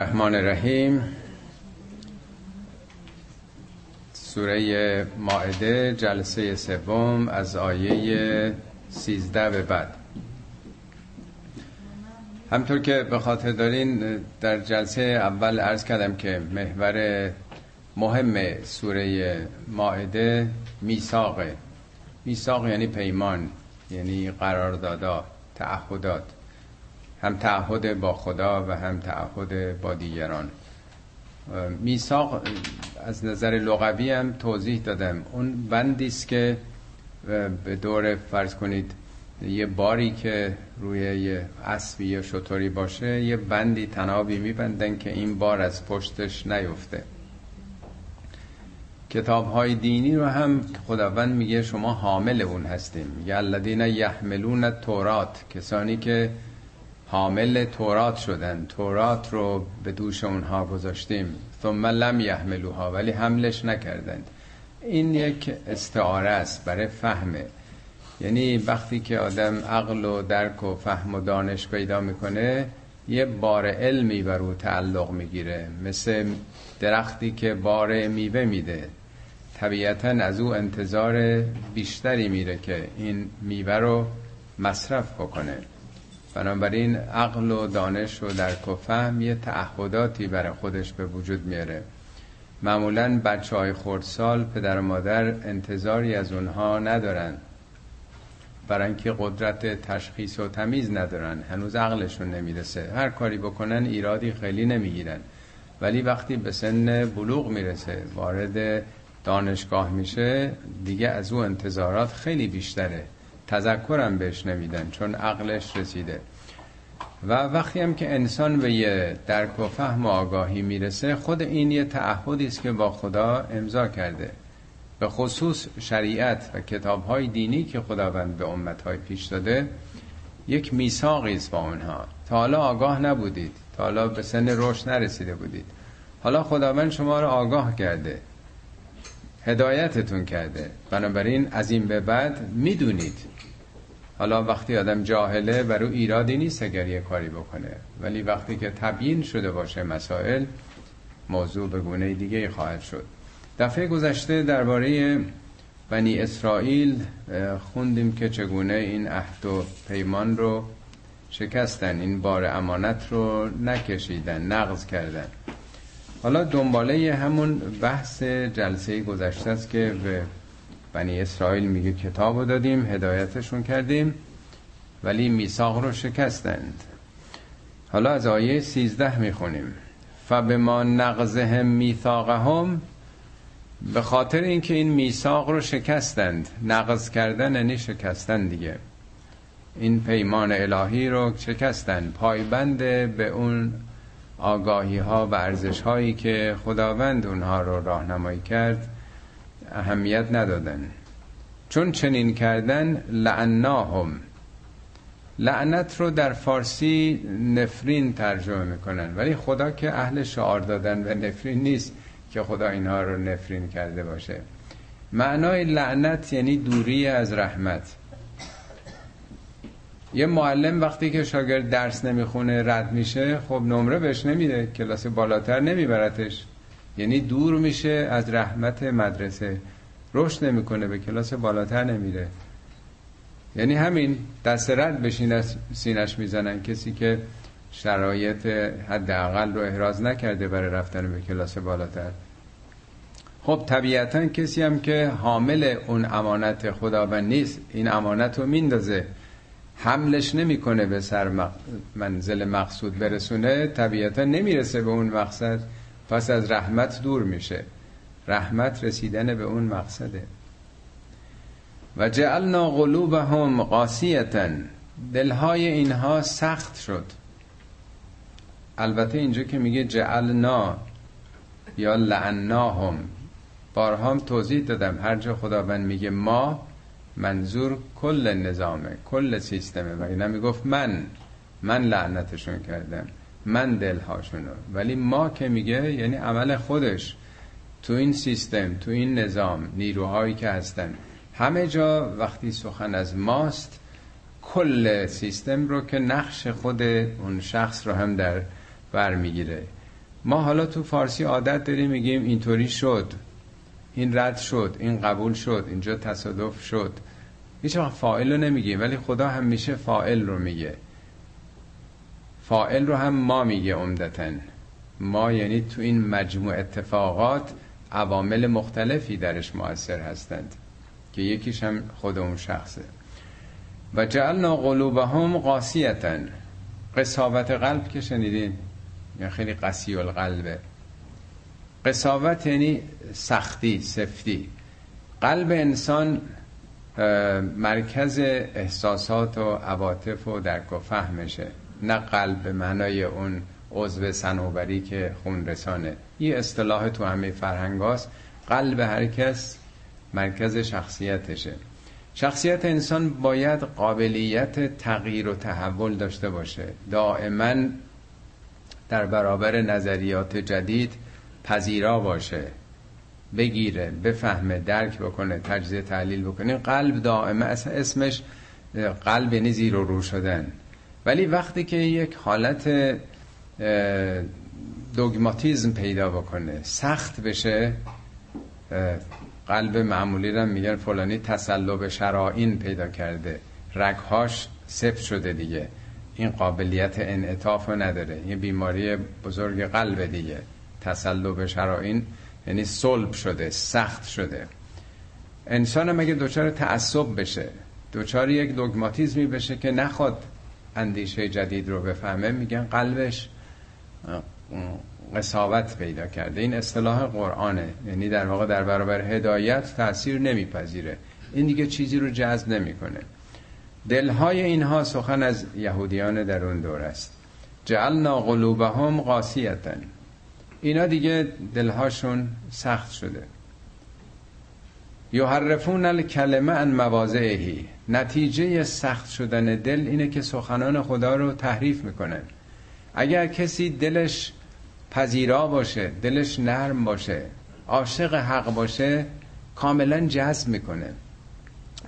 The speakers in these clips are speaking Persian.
رحمان الرحیم. سوره ماعده جلسه سوم از آیه سیزده به بعد. همطور که به خاطر دارین در جلسه اول عرض کردم که محور مهم سوره ماعده میثاقه. میثاق یعنی پیمان یعنی قراردادا تعهدات. هم تعهد با خدا و هم تعهد با دیگران. میثاق از نظر لغوی هم توضیح دادم. اون بندی است که به دور فرض کنید یه باری که روی یه اسبی یا شطوری باشه یه بندی تنابی میبندن که این بار از پشتش نیفته. کتاب های دینی رو هم خداوند میگه شما حامل اون هستیم میگه الذین یحملون تورات کسانی که حامل تورات شدن. تورات رو به دوش اونها گذاشتیم. ثم لم یحملوها ولی حملش نکردند. این یک استعاره است برای فهمه یعنی وقتی که آدم عقل و درک و فهم و دانش پیدا می‌کنه یه بار علمی بر او تعلق می‌گیره. مثل درختی که بار میوه میده. طبیعتا از او انتظار بیشتری میره که این میوه رو مصرف بکنه. بنابراین عقل و دانش و درک و فهم یه تعهداتی برای خودش به وجود میاره. معمولا بچه های خردسال پدر و مادر انتظاری از اونها ندارن. برای اینکه قدرت تشخیص و تمیز ندارن. هنوز عقلشون نمی‌رسه. هر کاری بکنن ایرادی خیلی نمی‌گیرن. ولی وقتی به سن بلوغ می‌رسه وارد دانشگاه میشه دیگه از او انتظارات خیلی بیشتره. تذکرم بهش نمیدن چون عقلش رسیده. و وقتی هم که انسان به یه درک و فهم و آگاهی می‌رسه خود این یه تعهدی است که با خدا امضا کرده. به خصوص شریعت و کتاب های دینی که خداوند به امت های پیش داده یک میثاقی است با اونها. تا حالا آگاه نبودید. تا حالا به سن رشد نرسیده بودید. حالا خداوند شما رو آگاه کرده. هدایتتون کرده. بنابراین از این به بعد می‌دونید. حالا وقتی آدم جاهله و رو ایرادی نیست اگر یه کاری بکنه. ولی وقتی که تبیین شده باشه مسائل موضوع به گونه دیگه خواهد شد. دفعه گذشته درباره بنی اسرائیل خوندیم که چگونه این عهد و پیمان رو شکستن این بار امانت رو نکشیدن نقض کردن. حالا دنباله همون بحث جلسه گذشته است که به بنی اسرائیل میگه کتاب رو دادیم هدایتشون کردیم ولی میثاق رو شکستند. حالا از آیه 13 می‌خونیم. فبما نقضهم میثاقهم به خاطر اینکه این میثاق رو شکستند. نقض کردن یعنی شکستن دیگه. این پیمان الهی رو شکستن پایبند به اون آگاهی ها و ارزش هایی که خداوند اونها رو راهنمایی کرد اهمیت ندادن. چون چنین کردن لعناهم. لعنت رو در فارسی نفرین ترجمه می‌کنن. ولی خدا که اهل شعار دادن و نفرین نیست که خدا اینها رو نفرین کرده باشه. معنای لعنت یعنی دوری از رحمت. یه معلم وقتی که شاگرد درس نمی‌خونه رد میشه خب نمره بهش نمیده کلاس بالاتر نمیبرتش. یعنی دور میشه از رحمت مدرسه. رشد نمی‌کنه به کلاس بالاتر نمیره. یعنی همین دست رد بشین سینش می‌زنن. کسی که شرایط حداقل رو احراز نکرده برای رفتن به کلاس بالاتر. خب طبیعتا کسی هم که حامل اون امانت خداوند نیست این امانت رو میندازه. حملش نمی‌کنه به سر منزل مقصود برسونه طبیعتا نمی‌رسه به اون مقصد. پس از رحمت دور میشه. رحمت رسیدن به اون مقصده. و جعلنا قلوبهم قاسیتا. دلهای اینها سخت شد. البته اینجا که میگه جعلنا یا لعناهم. بارها توضیح دادم. هر جا خداوند میگه ما منظور کل نظامه کل سیستمه. و اینا می‌گفت من من لعنتشون کردم من دلهاشونو. ولی ما که میگه یعنی عمل خودش. تو این سیستم تو این نظام نیروهایی که هستن. همه جا وقتی سخن از ماست کل سیستم رو که نقش خود اون شخص رو هم در بر می‌گیره. ما حالا تو فارسی عادت داریم میگیم اینطوری شد. این رد شد این قبول شد اینجا تصادف شد. هیچ وقت فائل رو نمیگیم ولی خدا همیشه فائل رو میگه. فائل رو هم ما میگه عمدتا. ما یعنی تو این مجموع اتفاقات عوامل مختلفی درش موثر هستند که یکیش هم خود اون شخصه. و جعلنا قلوبهم قاسیتا. قصاوت قلب که شنیدین؟ یا خیلی قسی القلبه قصاوت یعنی سختی سفتی. قلب انسان مرکز احساسات و عواطف و درک و فهمشه. نه قلب به معنای اون عضو سنوبری که خون رسانه یه اصطلاح تو همه فرهنگاست قلب هر کس مرکز شخصیتشه. شخصیت انسان باید قابلیت تغییر و تحول داشته باشه. دائما در برابر نظریات جدید پذیرا باشه بگیره بفهمه درک بکنه تجزیه تحلیل بکنه. قلب اصلا اسمش قلب یعنی زیر و رو شدن. ولی وقتی که یک حالت دوگماتیزم پیدا بکنه سخت بشه قلب معمولی رو میگن فلانی تسلب شرائین پیدا کرده. رگهاش سفت شده دیگه. این قابلیت انعطاف نداره. یه بیماری بزرگ قلب دیگه. تسلب شرائین یعنی صلب شده سخت شده. انسان مگه دچار تعصب بشه دچار یک دوگماتیزمی بشه که نخواد اندیشه جدید رو بفهمه میگن قلبش قصاوت پیدا کرده. این اصطلاح قرآنه یعنی در واقع در برابر هدایت تاثیر نمیپذیره. این دیگه چیزی رو جذب نمی‌کنه. دلهای اینها سخن از یهودیان در اون دور است. جعلنا قلوبهم قاسیتا. اینا دیگه دلهاشون سخت شده. یحرفون الکلمه ان مواضعهی نتیجه سخت شدن دل اینه که سخنان خدا رو تحریف می‌کنن اگر کسی دلش پذیرا باشه دلش نرم باشه عاشق حق باشه کاملا جذب می‌کنه.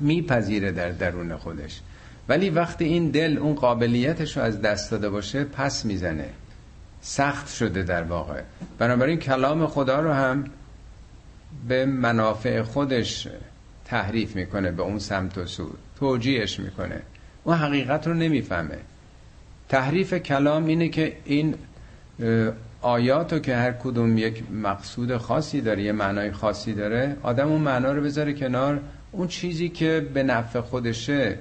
میپذیره در درون خودش. ولی وقتی این دل اون قابلیتش رو از دست داده باشه پس می‌زنه. سخت شده در واقع. بنابراین کلام خدا رو هم به منافع خودش تحریف می‌کنه به اون سمت و سو توجیهش می‌کنه. اون حقیقت رو نمی‌فهمه. تحریف کلام اینه که این آیاتو که هر کدوم یک مقصود خاصی داره یه معنای خاصی داره آدم اون معنا رو بذاره کنار. اون چیزی که به نفع خودشه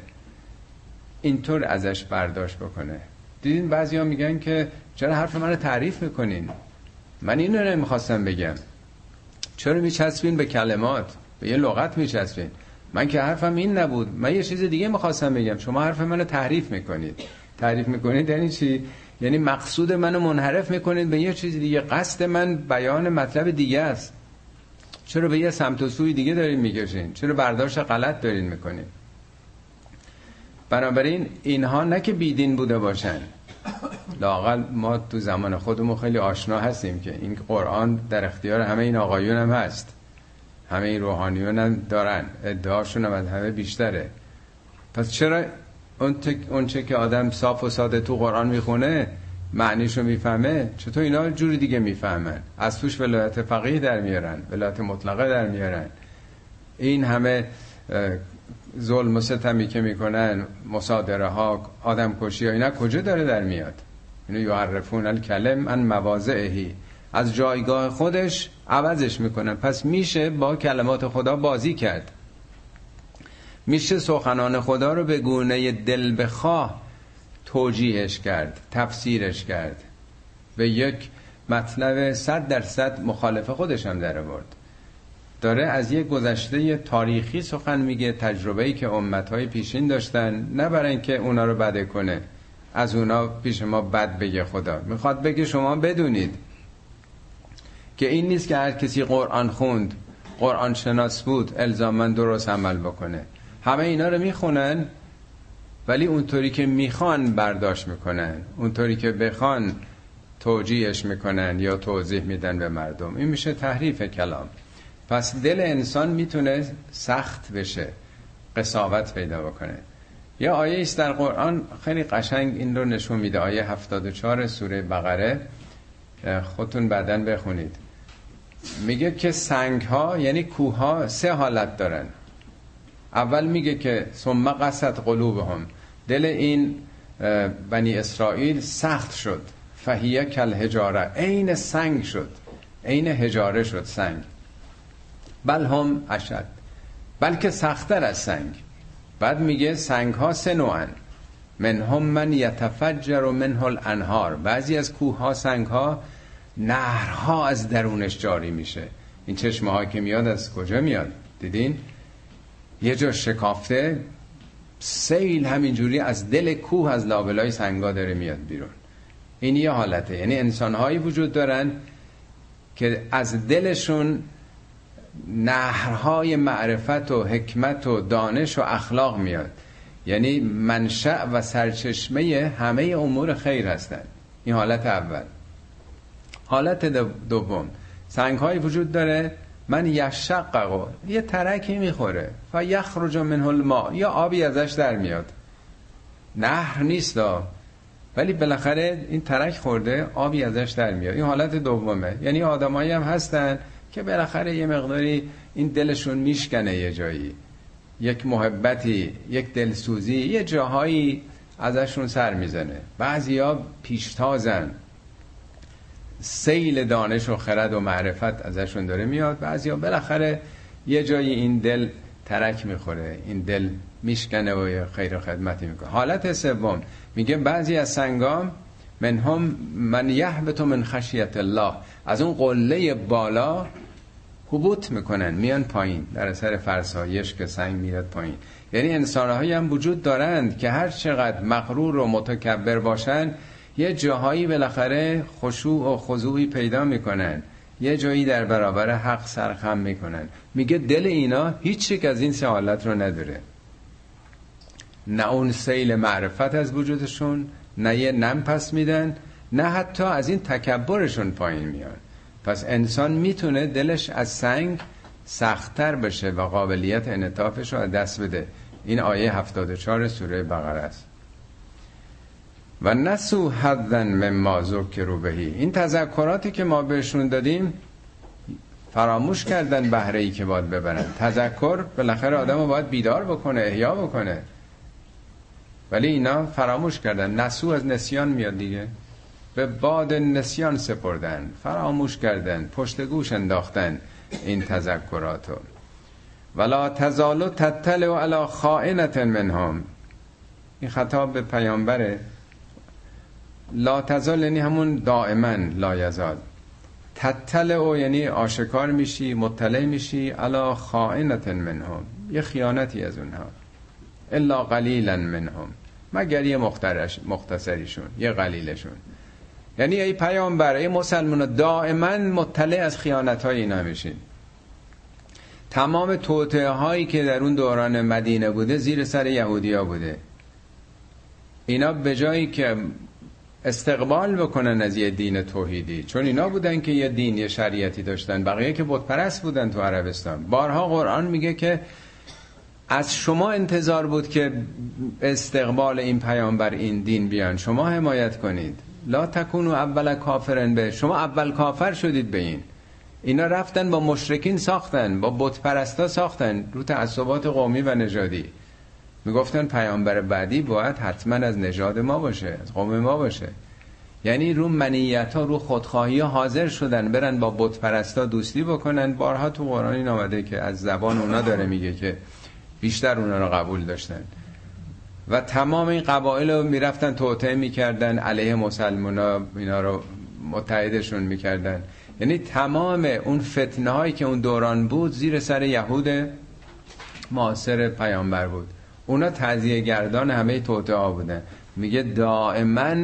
اینطور ازش برداشت بکنه. دیدین بعضی ها میگن که چرا حرف من رو تعریف می‌کنین؟ من اینو نمی‌خواستم بگم. چرا میچسبین به کلمات؟ به یه لغت میچسبین. من که حرفم این نبود. من یه چیز دیگه می‌خواستم بگم. شما حرف منو تعریف می‌کنید تعریف می‌کنید یعنی چی؟ یعنی مقصود منو منحرف می‌کنید به یه چیز دیگه. قصد من بیان مطلب دیگه است. چرا به یه سمت و سوی دیگه دارین میگشین چرا برداشت غلط دارین می‌کنین؟ بنابراین اینها نه که بیدین بوده باشن. لاقل ما تو زمان خودمون خیلی آشنا هستیم که این قرآن در اختیار همه این آقایون هم هست. همه این روحانیون هم دارن. ادعاشون هم از همه بیشتره. پس چرا اون چه که آدم صاف و ساده تو قرآن می‌خونه معنیشو می‌فهمه؟ چطور اینا جوری دیگه می‌فهمن؟ از توش ولایت فقیه در میارن ولایت مطلقه در میارن. این همه ظلم و ستمی که می‌کنن مصادره ها آدم کشی ها اینا کجا داره در میاد؟ اینو یعرفون الکلم ان مواضعهی از جایگاه خودش عوضش می‌کنن. پس میشه با کلمات خدا بازی کرد. میشه سخنان خدا رو به گونه دل بخواه توجیهش کرد تفسیرش کرد. به یک مطلب صد درصد مخالف خودش هم در آورد. داره از یک گذشته تاریخی سخن میگه تجربه‌ای که امتهای پیشین داشتن نه برای اینکه اونا رو بده کنه. از اونا پیش ما بد بگه خدا. می‌خواد بگه شما بدونید که این نیست که هر کسی قرآن خوند قرآن شناس بود الزامن درست عمل بکنه. همه اینا رو می‌خونن ولی اونطوری که می‌خوان برداشت می‌کنن. اونطوری که بخوان توجیهش می‌کنن یا توضیح میدن به مردم. این میشه تحریف کلام. پس دل انسان می‌تونه سخت بشه قصاوت پیدا بکنه. یا آیه است در قرآن خیلی قشنگ این رو نشون میده. آیه 74 سوره بقره. خودتون بعدا بخونید. میگه که سنگ ها یعنی کوه ها سه حالت دارن. اول میگه که ثم قصد قلوبهم. دل این بنی اسرائیل سخت شد. فهیه کل هجاره عین سنگ شد. عین هجاره شد سنگ. بل هم اشد. بلکه سختتر از سنگ. بعد میگه سنگ ها سه نوعن. من هم من یتفجر و منه الانهار. بعضی از کوه ها سنگ ها نهرها از درونش جاری میشه. این چشمه ها که میاد از کجا میاد؟ دیدین؟ یه جا شکافته سیل همینجوری از دل کوه از لابلای سنگا داره میاد بیرون. این یه حالته. یعنی انسانهایی وجود دارن که از دلشون نهرهای معرفت و حکمت و دانش و اخلاق میاد. یعنی منشأ و سرچشمه همه امور خیر هستند این حالت اول. حالت دوم. سنگ های وجود داره. من یشققو. یه ترکی می‌خوره. و یخرج منه الماء. یا آبی ازش در میاد. نهر نیست ولی بالاخره این ترک خورده آبی ازش در میاد. این حالت دومه. یعنی آدمایی هم هستن. که بالاخره یه مقداری این دلشون میشکنه یه جایی. یک محبتی یک دلسوزی یه جاهایی ازشون سر می‌زنه. بعضیا پیشتازن. سیل دانش و خرد و معرفت ازشون داره میاد. بعضیا بالاخره یه جایی این دل ترک می‌خوره. این دل میشکنه و خیر خدمتی می‌کنه. حالت سوم. میگه بعضی از سنگام من هم من یحبت من خشیت الله. از اون قله بالا حبوط می‌کنن میان پایین در اثر فرسایش که سنگ میاد پایین. یعنی انسانهایی هم وجود دارند که هر چقدر مغرور و متکبر باشن یه جاهایی بالاخره خشوع و خضوعی پیدا می‌کنن. یه جایی در برابر حق سرخم می‌کنن. میگه دل اینا هیچ از این سه حالت رو نداره. نه اون سیل معرفت از وجودشون نه یه نم پس میدن نه حتی از این تکبرشون پایین میان. پس انسان می‌تونه دلش از سنگ سختتر بشه و قابلیت انطافش رو از دست بده. این آیه 74 سوره بقره است. و نسو حدن مما ذکروا بهی این تذکراتی که ما بهشون دادیم فراموش کردن بهره ای که باید ببرن. تذکر بالاخره آدم رو باید بیدار بکنه احیا بکنه. ولی اینا فراموش کردن. نسو از نسیان میاد دیگه. به باد نسیان سپردن فراموش کردن پشت گوش انداختن این تذکراتو. ولا تزالو تتل و علا خائنت منهم. این خطاب به پیامبره. لا تزال یعنی همون دائما لا یزال. تتل او یعنی آشکار میشی مطلع میشی علا خائنت منهم. یه خیانتی از اونها. الا قلیلا منهم. مگر یه مختصریشون یه قلیلشون. یعنی ای پیامبر ای مسلمان دائما مطلع از خیانت های اینا میشین. تمام توطعه هایی که در اون دوران مدینه بوده زیر سر یهودیا بوده. اینا به جایی که استقبال بکنن از یه دین توحیدی. چون اینا بودن که یه دین یه شریعتی داشتن. بقیه که بت پرست بودن تو عربستان. بارها قرآن میگه که از شما انتظار بود که استقبال این پیامبر این دین بیان. شما حمایت کنید. لا تکونو اول کافرن به شما اول کافر شدید به این. اینا رفتن با مشرکین ساختن با بت پرستا ساختن رو تعصبات قومی و نژادی. می‌گفتن پیامبر بعدی باید حتما از نژاد ما باشه از قوم ما باشه. یعنی رو منیت ها رو خودخواهی ها حاضر شدن برن با بت پرستا دوستی بکنن. بارها تو قرآن این آمده که از زبان اونا داره میگه که بیشتر اونا رو قبول داشتن. و تمام این قبایل رو می‌رفتن توطعه می‌کردن علیه مسلمان ها اینا رو متحدشون می‌کردن. یعنی تمام اون فتنه هایی که اون دوران بود زیر سر یهود معاصر پیامبر بود. اونا تذیه گردان همه توطعه ها بودن. میگه دائما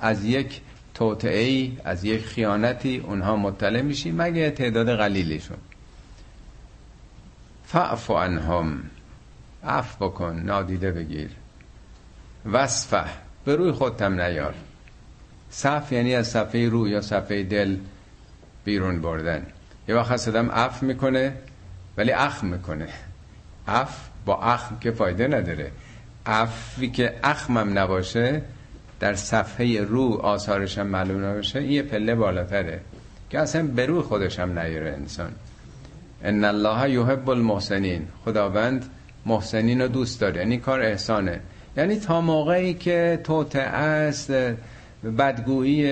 از یک توطعه از یک خیانتی اونها مطلع میشی مگه تعداد قلیلیشون؟ فعفو عنهم. عف بکن نادیده بگیر. وصفه. به روی خودتم نیار. صف یعنی از صفحه رو یا صفحه دل بیرون بردن. یه وقت هست آدم اف می‌کنه ولی اخم می‌کنه. اف با اخم که فایده نداره. افی که اخمم نباشه در صفحه رو آثارش هم معلوم نباشه این یه پله بالاتره که اصلا به روی خودش هم نیاره انسان. ان الله یحب المحسنین. خداوند محسنین رو دوست داره. یعنی کار احسانه. یعنی تا موقعی که توت است بدگویی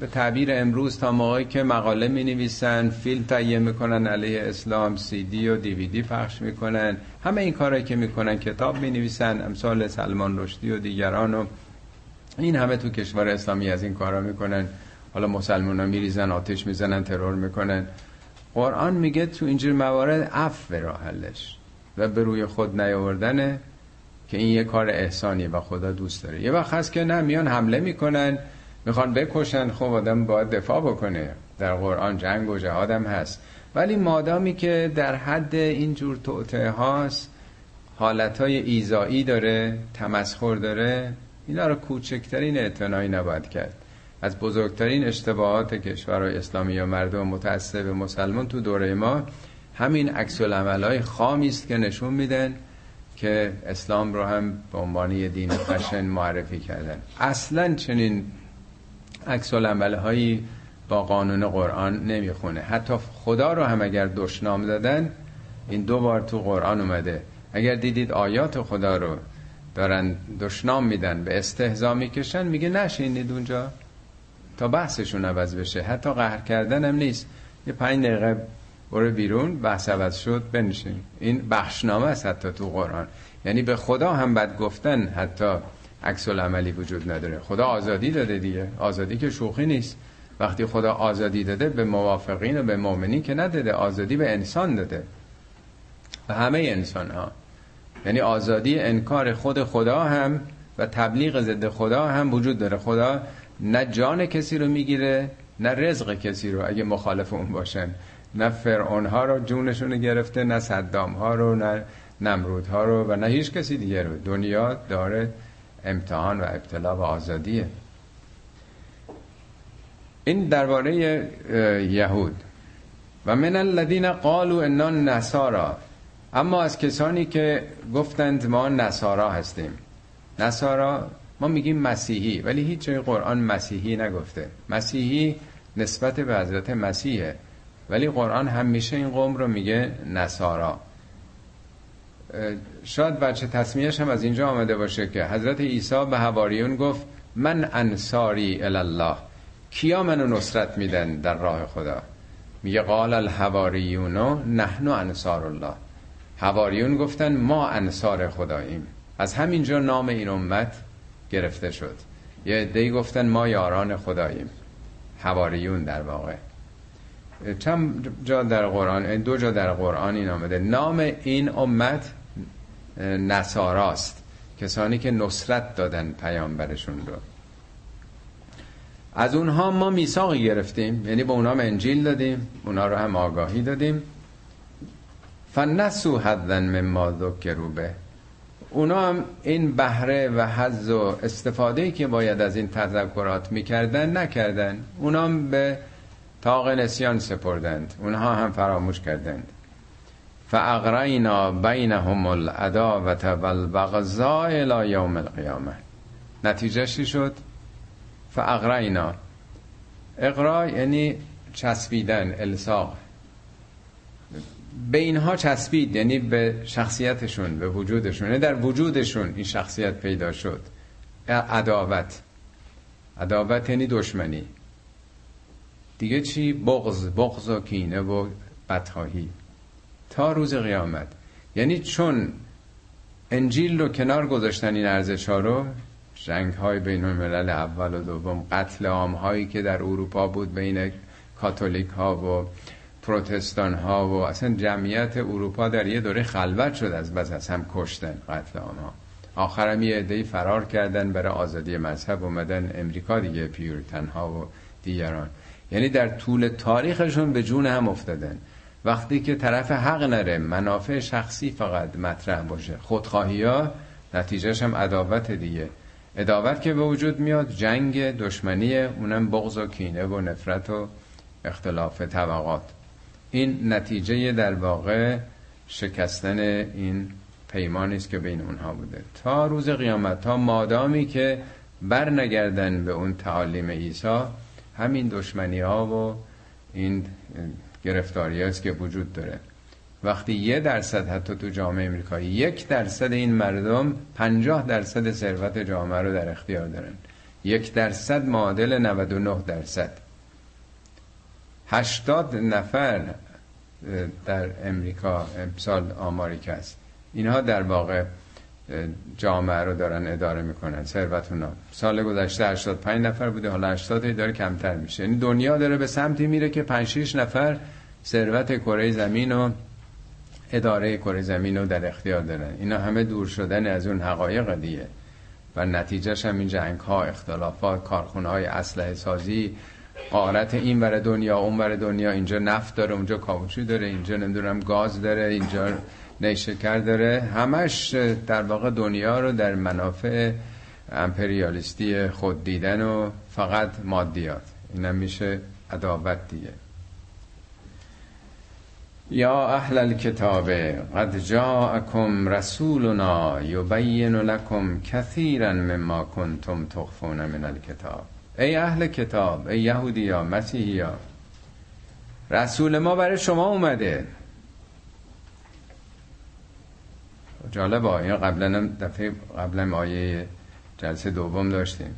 به تعبیر امروز تا موقعی که مقاله می نویسن فیلم تهیه می‌کنن علیه اسلام سی دی و دیویدی پخش می‌کنن. همه این کارهایی که می‌کنن کتاب می نویسن امثال سلمان رشدی و دیگران و این همه تو کشور اسلامی از این کارا می‌کنن. حالا مسلمان ها میریزن آتش می‌زنن ترور می‌کنن. قرآن میگه تو اینجور موارد عفو راه حلش و به روی خود نیاوردنه. که این یه کار احسانیه و خدا دوست داره. یه وقت هست که نه میان حمله می‌کنن می‌خوان بکشن خب آدم باید دفاع بکنه. در قرآن جنگ و جهادم هست. ولی مادامی که در حد اینجور توته هاست حالتهای ایزایی داره تمسخر داره اینا رو کوچکترین اعتنایی نباید کرد. از بزرگترین اشتباهات کشورهای اسلامی و مردم متعصب مسلمان تو دوره ما همین عکس های خامی است که نشون میدن. که اسلام رو هم به عنوان یه دین خشن معرفی کردن. اصلا چنین عکس هایی با قانون قرآن نمی‌خونه. حتی خدا رو هم اگر دشنام دادن این دو بار تو قرآن اومده. اگر دیدید آیات خدا رو دارن دشنام میدن به استهزا می‌کشن میگه نشینید اونجا. تا بحثشون عوض بشه. حتی قهر کردن هم نیست. یه پنج دقیقه برو بیرون بحث عوض شد بنشین. این بخشنامه است حتی تو قرآن. یعنی به خدا هم بد گفتن حتی عکس عملی وجود نداره. خدا آزادی داده دیگه. آزادی که شوخی نیست. وقتی خدا آزادی داده به موافقین و به مؤمنین که نداده آزادی به انسان داده. به همه انسان ها یعنی آزادی انکار خود خدا هم و تبلیغ ضد خدا هم وجود داره. خدا نه جان کسی رو می‌گیره نه رزق کسی رو اگه مخالف اون باشن. نه فرعون ها رو جونشون گرفته نه صدام ها رو نه نمرود ها رو و نه هیچ کسی دیگه رو. دنیا داره امتحان و ابتلا و آزادیه. این درباره یهود. و من الذین قالوا انا نصارا اما از کسانی که گفتند ما نصارا هستیم. نصارا ما میگیم مسیحی ولی هیچ جای قرآن مسیحی نگفته. مسیحی نسبت به حضرت مسیحه. ولی قرآن همیشه این قوم رو میگه نصارا. شاید بچه تصمیهش هم از اینجا آمده باشه که حضرت عیسی به هواریون گفت من انصاری الله کیا منو نصرت میدن در راه خدا؟ میگه قال الحواریون نحن انصار الله. هواریون گفتن ما انصار خداییم. از همینجا نام این امت گرفته شد. یه عده‌ای گفتن ما یاران خداییم. هواریون در واقع. چند جا در قرآن دو جا در قرآن این آمده. نام این امت نصاراست. کسانی که نصرت دادن پیامبرشون رو. از اونها ما میثاقی گرفتیم یعنی به اونها انجیل دادیم اونها رو هم آگاهی دادیم. فنسو حدن مما ذکروا به. اونا هم این بهره و حظ و استفاده که باید از این تذکرات می‌کردن نکردن. اونا به تاق نسیان سپردند. اونها هم فراموش کردند. فاغرینا بینهم العداوت والبغضاء الى یوم القیامه نتیجه چی شد؟ فاغرینا اقرا یعنی چسبیدن الساق. به اینها چسبید یعنی به شخصیتشون به وجودشون. یعنی در وجودشون این شخصیت پیدا شد. عداوت. عداوت یعنی دشمنی. دیگه چی؟ بغض بغض و کینه و بدخواهی. تا روز قیامت. یعنی چون انجیل رو کنار گذاشتن این ارزش ها رو جنگ های بین الملل اول و دوم قتل عام هایی که در اروپا بود بین کاتولیک ها و پروتستان ها و اصلا جمعیت اروپا در یه دوره خلوت شد از بس از هم کشتن قتل عام ها آخرم یه عده‌ای فرار کردن برای آزادی مذهب اومدن امریکا دیگه پیوریتن ها و دیگران. یعنی در طول تاریخشون به جون هم افتادن. وقتی که طرف حق نره منافع شخصی فقط مطرح باشه. خودخواهی ها نتیجهش هم عداوت دیگه. اداوت که به وجود میاد جنگ دشمنی اونم بغض و کینه و نفرت و اختلاف طبقات. این نتیجه در واقع شکستن این پیمانی است که بین اونها بوده. تا روز قیامت تا مادامی که بر نگردن به اون تعالیم عیسی همین دشمنی ها و این گرفتاری است که وجود داره. وقتی یه درصد حتی تو جامعه امریکایی یک درصد این مردم پنجاه درصد ثروت جامعه رو در اختیار دارن. یک درصد معادل 99 درصد. هشتاد نفر در امریکا امسال آماری است اینها در واقع جامعه رو دارن اداره می‌کنن ثروت اونا سال گذشته 85 نفر بوده حالا 80 داره کمتر میشه. یعنی دنیا داره به سمتی میره که 5 6 نفر ثروت کره زمین و اداره کره زمین رو در اختیار دارن. اینا همه دور شدن از اون حقایق دیگه. و نتیجهش هم این جنگ ها اختلافات کارخونه های اسلحه سازی قارت این ور دنیا اون ور دنیا. اینجا نفت داره اونجا کاوچو داره اینجا نمی‌دونم گاز داره اینجا نیشکر داره. همش در واقع دنیا رو در منافع امپریالیستی خود دیدن و فقط مادیات. اینم میشه عداوت دیگه. یا اهل الكتاب قد جاءكم رسولنا يبين لكم كثيرا مما كنتم تخفون من الكتاب ای اهل کتاب ای یهودی یا مسیحی یا رسول ما برای شما اومده. جالب این قبلا دفعه قبلا آیه جلسه دوم داشتیم.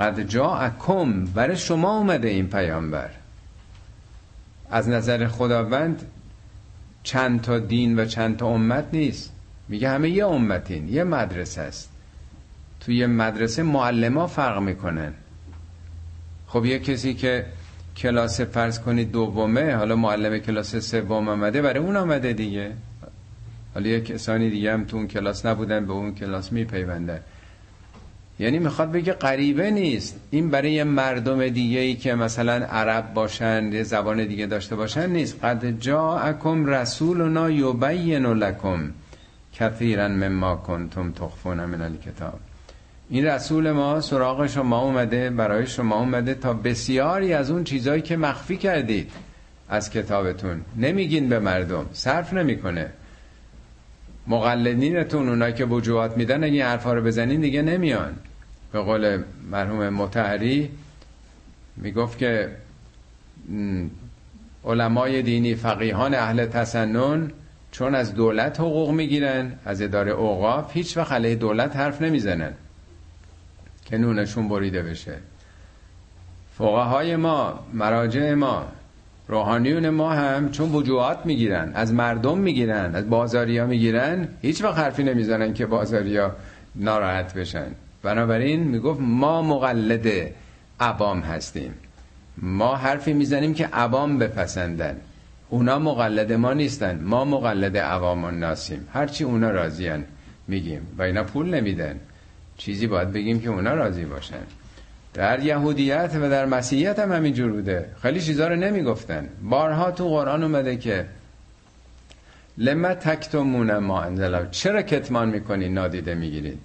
قد جاءکم برای شما اومده این پیامبر. از نظر خداوند چند تا دین و چند تا امت نیست. میگه همه یه امتین یه مدرسه است. توی مدرسه معلم ها فرق می‌کنن. خب یه کسی که کلاس فرض کنید دومه حالا معلم کلاس سوم آمده برای اون آمده دیگه. حالا یه کسانی دیگه هم تو اون کلاس نبودن به اون کلاس میپیوندن. یعنی می‌خواد بگه غریبه نیست. این برای مردم دیگه ای که مثلا عرب باشن یه زبان دیگه داشته باشن نیست. قد جاءکم رسولنا یبین لکم کثیرا مما کنتم تخفون من الکتاب. این رسول ما سراغ شما اومده برای شما اومده تا بسیاری از اون چیزایی که مخفی کردید از کتابتون. نمیگین به مردم. صرف نمی‌کنه. مقلدینتون اونایی که وجوهات میدن این حرفا رو بزنین دیگه نمیان. به قول مرحوم متحری می‌گفت که علمای دینی فقیهان اهل تسنن چون از دولت حقوق می‌گیرن از اداره اوقاف هیچ وقت علیه دولت حرف نمی‌زنن که نونشون بریده بشه. فقهای ما مراجع ما روحانیون ما هم چون وجوهات می‌گیرن از مردم می‌گیرن از بازاریا می‌گیرن هیچ وقت حرفی نمی‌زنن که بازاریا ناراحت بشن. بنابراین می‌گفت ما مقلد عوام هستیم. ما حرفی می‌زنیم که عوام بپسندن. اونا مقلد ما نیستن. ما مقلد عوام و ناسیم هرچی اونا راضیان میگیم و اینا پول نمیدن. چیزی باید بگیم که اونا راضی باشن. در یهودیت و در مسیحیت هم همینجور بوده. خیلی چیزا رو نمی‌گفتن. بارها تو قرآن اومده که لما تکتمون ما انزل چرا کتمان می‌کنید نادیده می‌گیرید.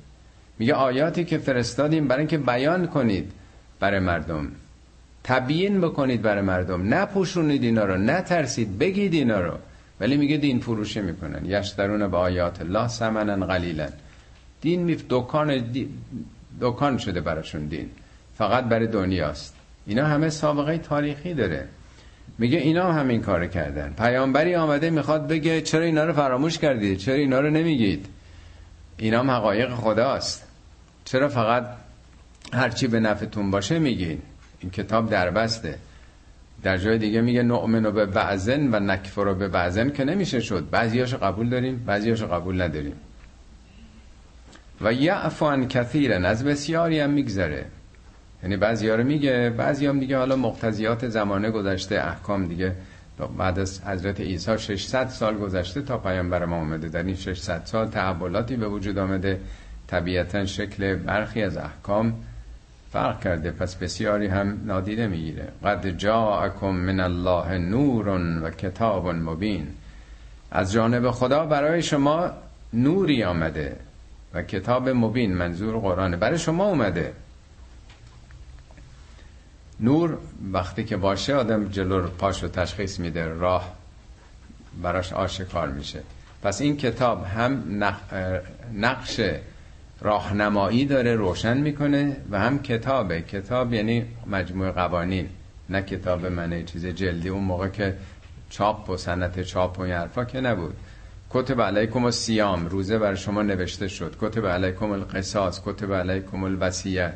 میگه آیاتی که فرستادیم برای اینکه بیان کنید برای مردم. تبیین بکنید برای مردم. نپوشونید اینا رو نترسید بگید اینا رو. ولی میگه دین فروشه می‌کنن. یشترون به آیات الله سمنن قلیلا. دین می دکان دکان شده براشون دین. فقط برای دنیاست. اینا همه سابقه تاریخی داره. میگه اینا هم همین کار کردن. پیامبری آمده می‌خواد بگه چرا اینا رو فراموش کردید چرا اینا رو نمیگید؟ اینا هم حقایق خداست. چرا فقط هرچی به نفعتون باشه میگین؟ این کتاب دربسته در جای دیگه میگه نؤمنو به بعضن و نکفرو به بعضن که نمیشه شد. بعضیاشو قبول داریم بعضیاشو قبول نداریم. و یعفو عن کثیرن از بسیاری هم میگذره. یعنی بعضی رو میگه بعضی هم دیگه حالا مقتضیات زمانه گذشته احکام دیگه. بعد از حضرت عیسی 600 سال گذشته تا پیامبر ما آمده در این 600 سال تحولاتی به وجود آمده. طبیعتا شکل برخی از احکام فرق کرده. پس بسیاری هم نادیده می‌گیره. قد جاءکم من الله نور و کتاب مبین. از جانب خدا برای شما نوری آمده و کتاب مبین منظور قرآنه. برای شما اومده. نور وقتی که باشه آدم جلو پاش رو تشخیص میده راه براش آشکار میشه. پس این کتاب هم نقش راهنمایی داره روشن می‌کنه و هم کتابه. کتاب یعنی مجموع قوانین نه کتاب منه چیز جلدی. اون موقع که چاپ و سنت چاپ و این حرفا که نبود. کتب علیکم سیام روزه بر شما نوشته شد. کتب علیکم القصاص کتب علیکم الوصیه.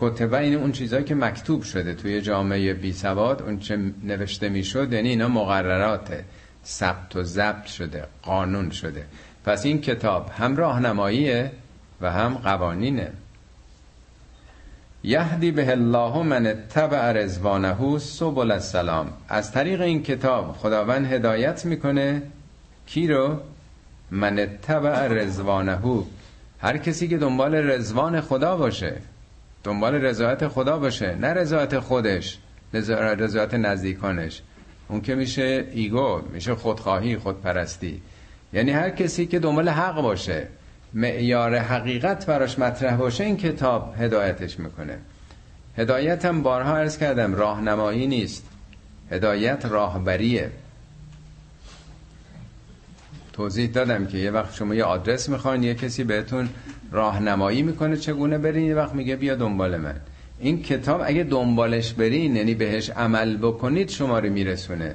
کتبه این اون چیزهایی که مکتوب شده توی جامعه بی سواد اون چه نوشته می‌شد یعنی اینا مقررات ثبت و ضبط شده قانون شده. پس این کتاب هم راهنماییه و هم قوانینه. یهدی به الله من اتبع رزوانه سبل السلام. از طریق این کتاب خداوند هدایت می‌کنه. کی رو؟ من اتبع رزوانه هر کسی که دنبال رزوان خدا باشه. دنبال رضایت خدا باشه. نه رضایت خودش رضایت نزدیکانش. اون که میشه ایگو میشه خودخواهی خودپرستی. یعنی هر کسی که دنبال حق باشه معیار حقیقت براش مطرح باشه این کتاب هدایتش می‌کنه. هدایت هم بارها ارز کردم راهنمایی نیست. هدایت راهبریه. توضیح دادم که یه وقت شما یه آدرس می‌خواین یه کسی بهتون راهنمایی می‌کنه چگونه برین یه وقت میگه بیا دنبال من. این کتاب اگه دنبالش برین یعنی بهش عمل بکنید شما رو میرسونه.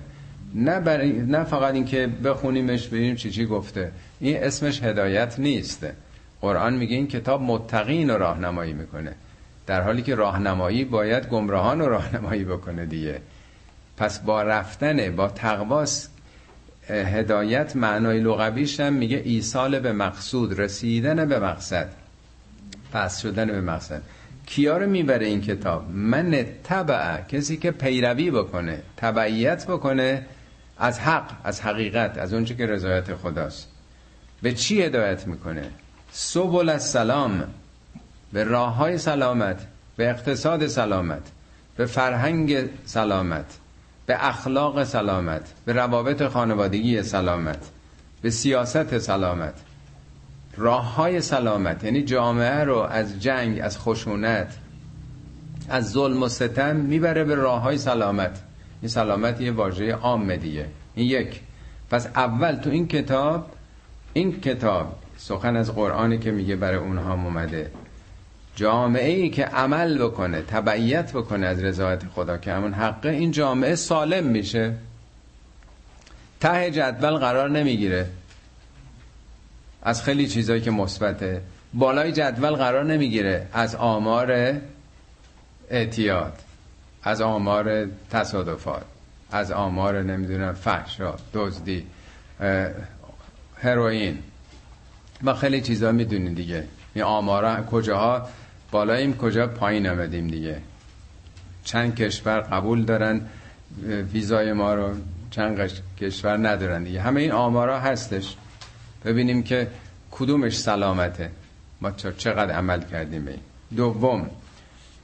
نه, برای نه فقط اینکه بخونیمش ببینیم چی چی گفته. این اسمش هدایت نیست. قرآن میگه این کتاب متقین رو راهنمایی می‌کنه. در حالی که راهنمایی باید گمراهان رو راهنمایی بکنه دیگه. پس با رفتن با تقواس هدایت معنای لغویش هم میگه ایصال به مقصود رسیدن به مقصد پس شدن به مقصد. کیا رو می‌بره این کتاب؟ من تبع کسی که پیروی بکنه تبعیت بکنه از حق از حقیقت از اونچه که رضایت خداست. به چی هدایت می‌کنه؟ سبل السلام به راه های سلامت به اقتصاد سلامت به فرهنگ سلامت. به اخلاق سلامت به روابط خانوادگی سلامت به سیاست سلامت. راه های سلامت یعنی جامعه رو از جنگ از خشونت از ظلم و ستم می‌بره به راه های سلامت. این سلامت یه واژه عام دیگه. این یک. پس اول تو این کتاب این کتاب سخن از قرآنی که میگه برای اونها اومده. جامعه ای که عمل بکنه تبعیت بکنه از رضایت خدا که همون حقه این جامعه سالم میشه. ته جدول قرار نمی‌گیره. از خیلی چیزایی که مثبته. بالای جدول قرار نمی‌گیره. از آمار اعتیاد از آمار تصادفات از آمار نمی‌دونم فحشا دزدی هروئین. ما خیلی چیزا می‌دونیم دیگه. این آمارا کجاها؟ بالاییم کجا پایین آمدیم دیگه؟ چند کشور قبول دارن ویزای ما رو چند کشور ندارن دیگه. همه این آمارا هستش. ببینیم که کدومش سلامته. ما چقدر عمل کردیم این. دوم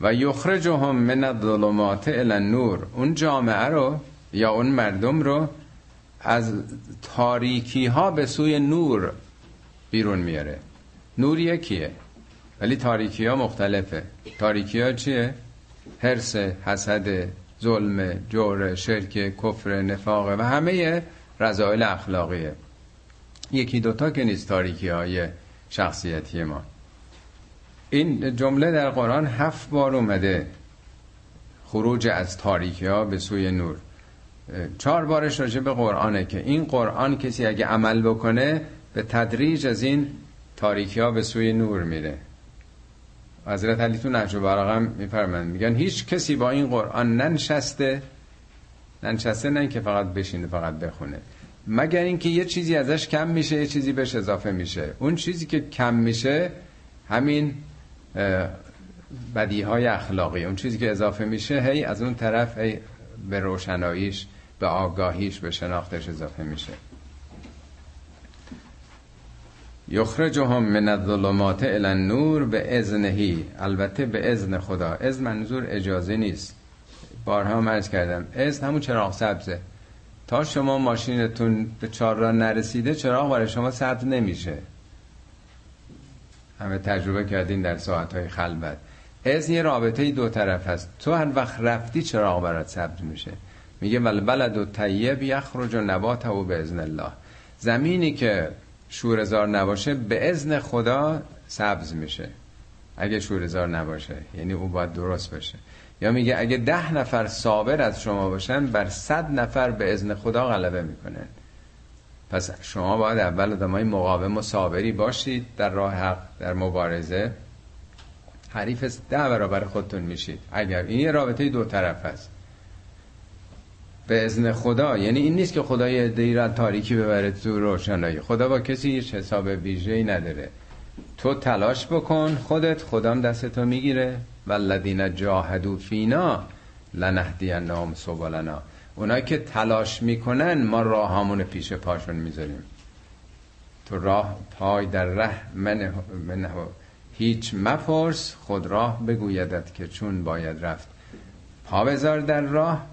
و یخرجهم من الظلمات الى النور. اون جامعه رو یا اون مردم رو از تاریکی ها به سوی نور بیرون میاره. نور یکیه. ولی تاریکی ها مختلفه. تاریکی ها چیه؟ حرس، حسد، ظلم، جور، شرک، کفر، نفاق و همه رضایل اخلاقیه. یکی دوتا که نیست تاریکی های شخصیتی ما. این جمله در قرآن هفت بار اومده. خروج از تاریکی ها به سوی نور. چهار بارش راجع به قرآنه که این قرآن کسی اگه عمل بکنه به تدریج از این تاریکی ها به سوی نور میره. حضرت علی تو نهج هم میفرمند میگن هیچ کسی با این قرآن ننشسته ننشسته نه که فقط بشینه فقط بخونه. مگر اینکه یه چیزی ازش کم میشه یه چیزی بهش اضافه میشه. اون چیزی که کم میشه همین بدی های اخلاقی. اون چیزی که اضافه میشه هی از اون طرف هی به روشناییش به آگاهیش به شناختش اضافه میشه. یخرجهم من الظلمات الى النور به اذنهی البته به اذن خدا. اذن منظور اجازه نیست. بارها مرز کردم. اذن همون چراغ سبزه. تا شما ماشینتون به چهار را نرسیده چراغ برای شما سبز نمیشه. همه تجربه کردین در ساعتهای خلوت. از یه رابطه دو طرف هست. تو هر وقت رفتی چراغ برات سبز میشه. میگه ول بلد و طیب یخرج و نبات و به الله. زمینی که شورزار نباشه به ازن خدا سبز میشه. اگه شورزار نباشه یعنی او باید درست باشه یا میگه اگه ده نفر صابر از شما باشن بر صد نفر به ازن خدا غلبه می‌کنن. پس شما باید اول آدمای مقاوم و صابری باشید در راه حق در مبارزه. حریف ده برابر خودتون میشید. اگر این یه رابطه دو طرف هست. به ازن خدا. یعنی این نیست که خدا یه دیر تاریکی ببره تو روشنایی. خدا با کسی هیچ حساب ویژه‌ای نداره. تو تلاش بکن خودت خدام دستتو می‌گیره. والذین جاهدوا فینا لنهدینهم سبلنا. اونایی که تلاش می‌کنن ما راهامون پیش پاشون می‌ذاریم. تو راه پای در ره من, من هیچ مفرس خود راه بگویدت که چون باید رفت. پا بذار در راه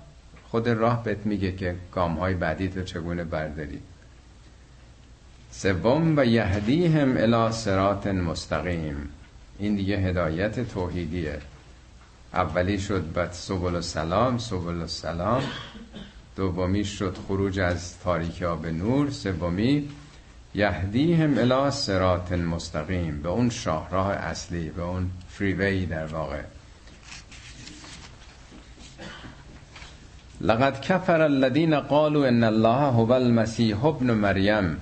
خود راه بهت میگه که گام های بعدی تو چگونه برداری. سوم و یهدیهم الی صراط مستقیم. این دیگه هدایت توحیدیه. اولی شد بعد سبل السلام سبل السلام دومی شد خروج از تاریکی به نور. سومی یهدیهم الی صراط مستقیم. به اون شاهراه اصلی به اون فریوی در واقع. لقد کفر الذین قالوا ان الله هو المسیح ابن مریم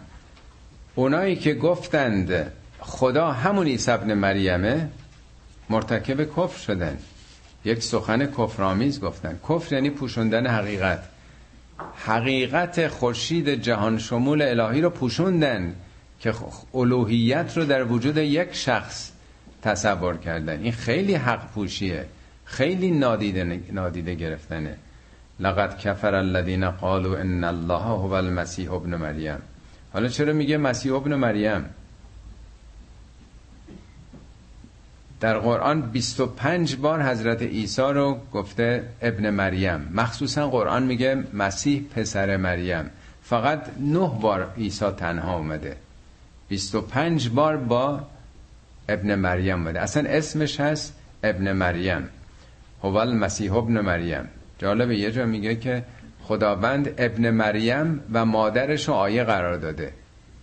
اونایی که گفتند خدا همون عیسی ابن مریمه مرتکب کفر شدن. یک سخن کفرآمیز گفتن. کفر یعنی پوشوندن حقیقت. حقیقت خورشید جهان شمول الهی رو پوشوندن که الوهیت رو در وجود یک شخص تصور کردن. این خیلی حق پوشیه. خیلی نادیده, نادیده گرفتنه. لقد کفر الذین قالوا ان الله هو المسیح ابن مریم حالا چرا میگه مسیح ابن مریم؟ در قرآن 25 بار حضرت عیسی رو گفته ابن مریم. مخصوصا قرآن میگه مسیح پسر مریم. فقط نه بار عیسی تنها اومده. 25 بار با ابن مریم اومده. اصلا اسمش هست ابن مریم. هو المسیح ابن مریم. جالبه یه جا میگه که خداوند ابن مریم و مادرش رو آیه قرار داده.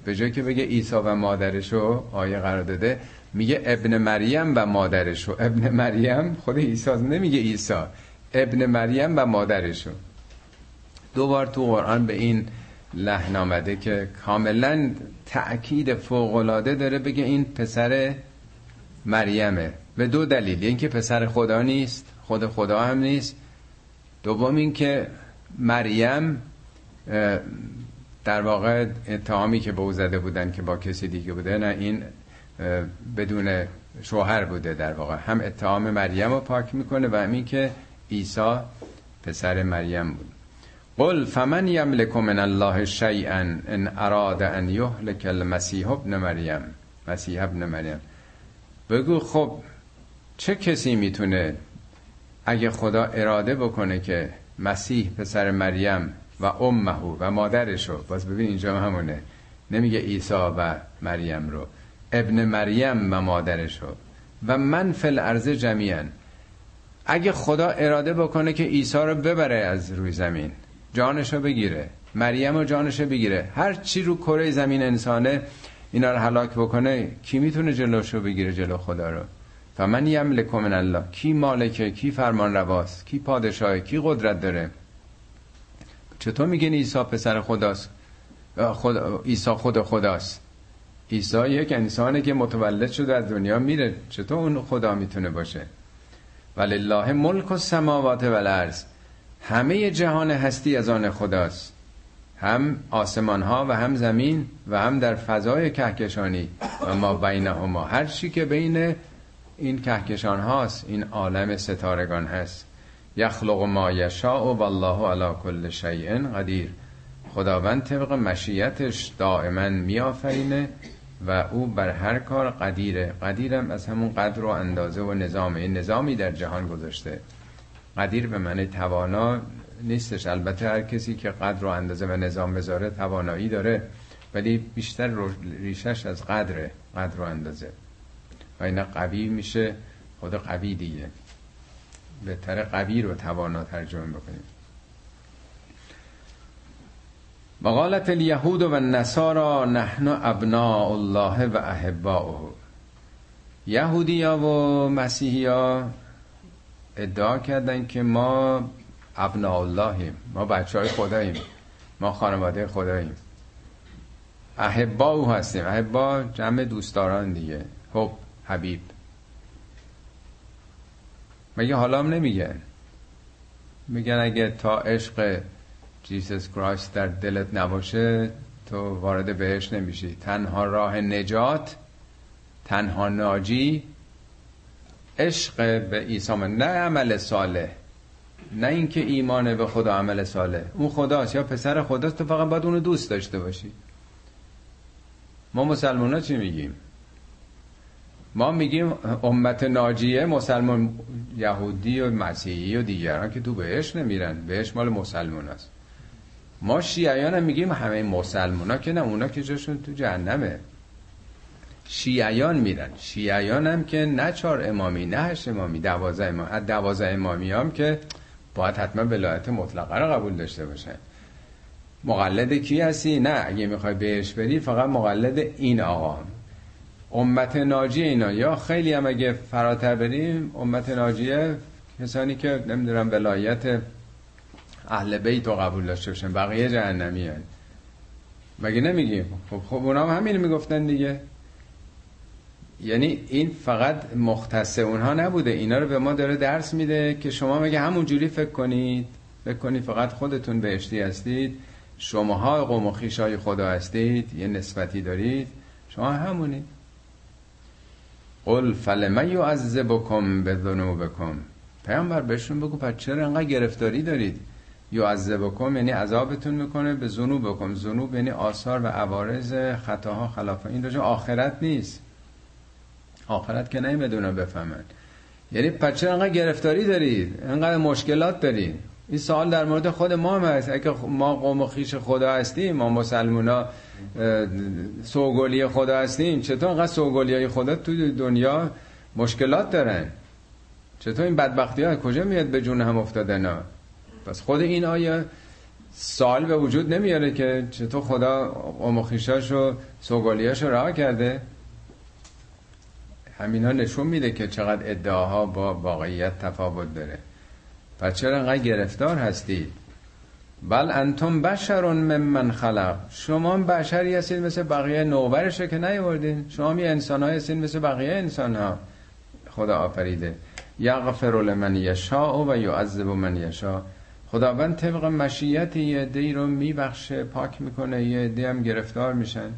به جای که بگه عیسی و مادرش رو آیه قرار داده میگه ابن مریم و مادرش رو ابن مریم خود عیسی نمیگه عیسی. ابن مریم و مادرش رو دو بار تو قرآن به این لحن آمده که کاملا تأکید فوقلاده داره بگه این پسر مریمه. به دو دلیل اینکه پسر خدا نیست خود خدا هم نیست دوم اینکه مریم در واقع اتهامی که به او زده بودن که با کسی دیگه بوده نه این بدون شوهر بوده در واقع. هم اتهام مریم رو پاک می‌کنه و همین که عیسی پسر مریم بود. قل فمن یملک من الله شیئا ان اراد ان یهلک المسیح ابن مریم؟ مسیح ابن مریم. بگو خب چه کسی می‌تونه اگه خدا اراده بکنه که مسیح پسر مریم و امهو و مادرشو باز ببین اینجا همونه نمیگه عیسی و مریم رو ابن مریم و مادرشو و من فل ارزه جمیعا. اگه خدا اراده بکنه که عیسی رو ببره از روی زمین جانشو بگیره مریم رو جانشو بگیره هر چی رو کره زمین انسانه اینا رو هلاک بکنه کی می‌تونه جلوشو بگیره جلو خدا رو؟ و من یملک من الله کی مالکه کی فرمان رواست کی پادشاه کی قدرت داره؟ چطور میگن عیسی پسر خداست؟ خود عیسی خود خداست. عیسی یک انسانه که متولد شده از دنیا میره. چطور اون خدا می‌تونه باشه؟ ولله ملک و سماوات و الارض همه جهان هستی از آن خداست. هم آسمان ها و هم زمین و هم در فضای کهکشانی. و ما بینهما. هر چی که بین این کهکشان هاست این عالم ستارگان هست. یخلق ما یشاء و والله علی کل شیء قدیر. خداوند طبق مشیتش دائما میآفرینه و او بر هر کار قدیره. قدیرم از همون قدر و اندازه و نظام این نظامی در جهان گذاشته. قدیر به معنی توانا نیستش. البته هر کسی که قدر و اندازه و نظام بذاره توانایی داره ولی بیشتر ریشش از قدره قدر و اندازه. و اینا قوی میشه خود قوی دیگه. بهتر قوی رو توانا ترجمه بکنیم. و قالت الیهود و نصارا نحن ابناء الله و احباؤه. یهودی ها و مسیحی ها ادعا کردن که ما ابناء اللهیم ما بچه های خداییم ما خانواده خداییم. احبا او هستیم. احبا جمع دوستداران دیگه. حب حبیب. مگه حالا هم نمیگن میگن اگه تا عشق جیسس کرایست در دلت نباشه تو وارد بهش نمیشی. تنها راه نجات تنها ناجی عشق به عیسی نه عمل صالح نه اینکه ایمان به خدا عمل صالح. اون خداست یا پسر خداست تو فقط باید اونو دوست داشته باشی. ما مسلمان ها چی میگیم؟ ما میگیم امت ناجیه مسلمان یهودی و مسیحی و دیگران که تو بهش نمیرن. بهش مال مسلمان است ما شیعیان هم میگیم همه مسلمان ها که نه اونا که جاشون تو جهنمه. شیعیان میرن. شیعیان هم که نه چهار امامی نه هشت امامی دوازه امامی از دوازه امامی هم که باید حتما ولایت مطلقه رو قبول داشته باشن. مقلد کی هستی؟ نه اگه می‌خوای بهش بری فقط مقلد این آقا. امت ناجی اینا. یا خیلی هم اگه فراتر بریم امت ناجیه کسانی که نمی‌دونم ولایت اهل بیت رو قبول داشته باشن بقیه جهنمی هن. مگه نمیگیم خب خب اونا هم همین می‌گفتن دیگه. یعنی این فقط مختص اونها نبوده. اینا رو به ما داره درس میده که شما مگه همون جوری فکر کنید؟ فکر کنید فقط خودتون بهشتی هستید. شماها قوم و خیشای خدا هستید. یه نسبتی دارید. شما همونید. قل فلما یعذبکم به ذنوبکم پیامبر بهشون بگو پس چرا انقدر گرفتاری دارید؟ یعذبکم یعنی عذابتون می‌کنه به ذنوبکم. ذنوب یعنی آثار و عوارض خطاها خلاف این راجع آخرت نیست. آخرت که نمی‌دونه بفهمن. یعنی پس چرا انقدر گرفتاری دارید؟ انقدر مشکلات دارید؟ این سوال در مورد خود ما هم هست. اگه ما قوم و خیش خدا هستیم ما مسلمونا سوگلی خدا هستیم چطور انقدر سوگلی های خدا تو دنیا مشکلات دارن؟ چطور این بدبختی ها کجا میاد به جون هم افتادن پس خود این آیه سال به وجود نمیاره که چطور خدا قوم و خیشاش و رو رها کرده. همینا نشون میده که چقدر ادعاها با واقعیت تفاوت داره. پس چرا انقدر گرفتار هستید بل انتم بشرون ممن خلق. شما بشری هستید مثل بقیه نوبرشه که نیوردین. شما می انسان های هستید مثل بقیه انسان ها خدا آفریده. یغفر لمن یشاء و یعذب من یشاء. خداوند طبق مشیت یه دی رو میبخشه پاک می‌کنه یه دی هم گرفتار میشن.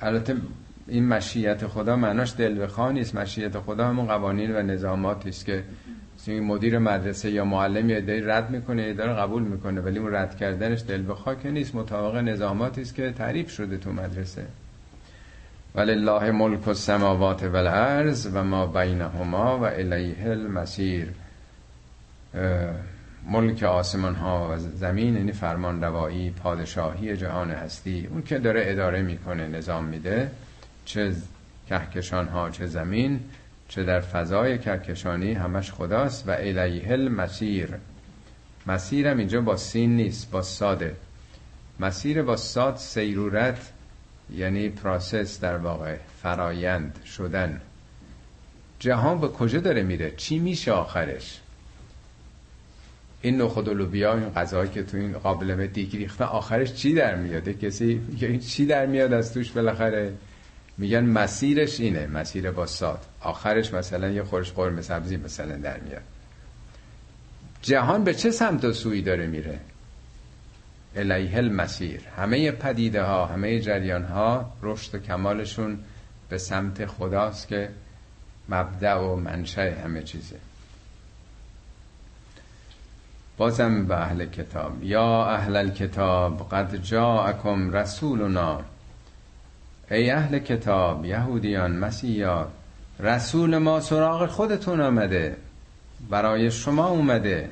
البته این مشیت خدا معناش دل بخواه نیست. مشیت خدا همون قوانین و نظاماتی است که مدیر مدرسه یا معلم یه رد می‌کنه یه رو قبول می‌کنه ولی اون رد کردنش دل بخواه که نیست. مطابق نظاماتی است که تعریف شده تو مدرسه. ولله ملک السماوات والارض و ما بینهما و الیه المسیر ملک آسمان ها و زمین یعنی فرمان روایی پادشاهی جهان هستی. اون که داره اداره می‌کنه نظام میده. چه کهکشان ها چه زمین. چه در فضای کهکشانی همش خداست و الیه المسیر. مسیرم اینجا با سین نیست با ساده. مسیر با ساد سیرورت یعنی پراسس در واقع فرایند شدن. جهان به کجا داره میره؟ چی میشه آخرش؟ این نخود و این غذایی که تو این قابلمه دیگ آخرش چی در میاده کسی چی در میاد از توش بالاخره؟ میگن مسیرش اینه مسیر با ساد. آخرش مثلا یه خورش قرمه سبزی مثلا در میاد. جهان به چه سمت و سوی داره میره؟ الیه المسیر. همه پدیده ها همه جریان ها رشد و کمالشون به سمت خداست که مبدع و منشأ همه چیزه. بازم به اهل کتاب. یا اهل الکتاب قد جاءکم رسولنا ای اهل کتاب یهودیان مسیحیان رسول ما سراغ خودتون آمده. برای شما اومده.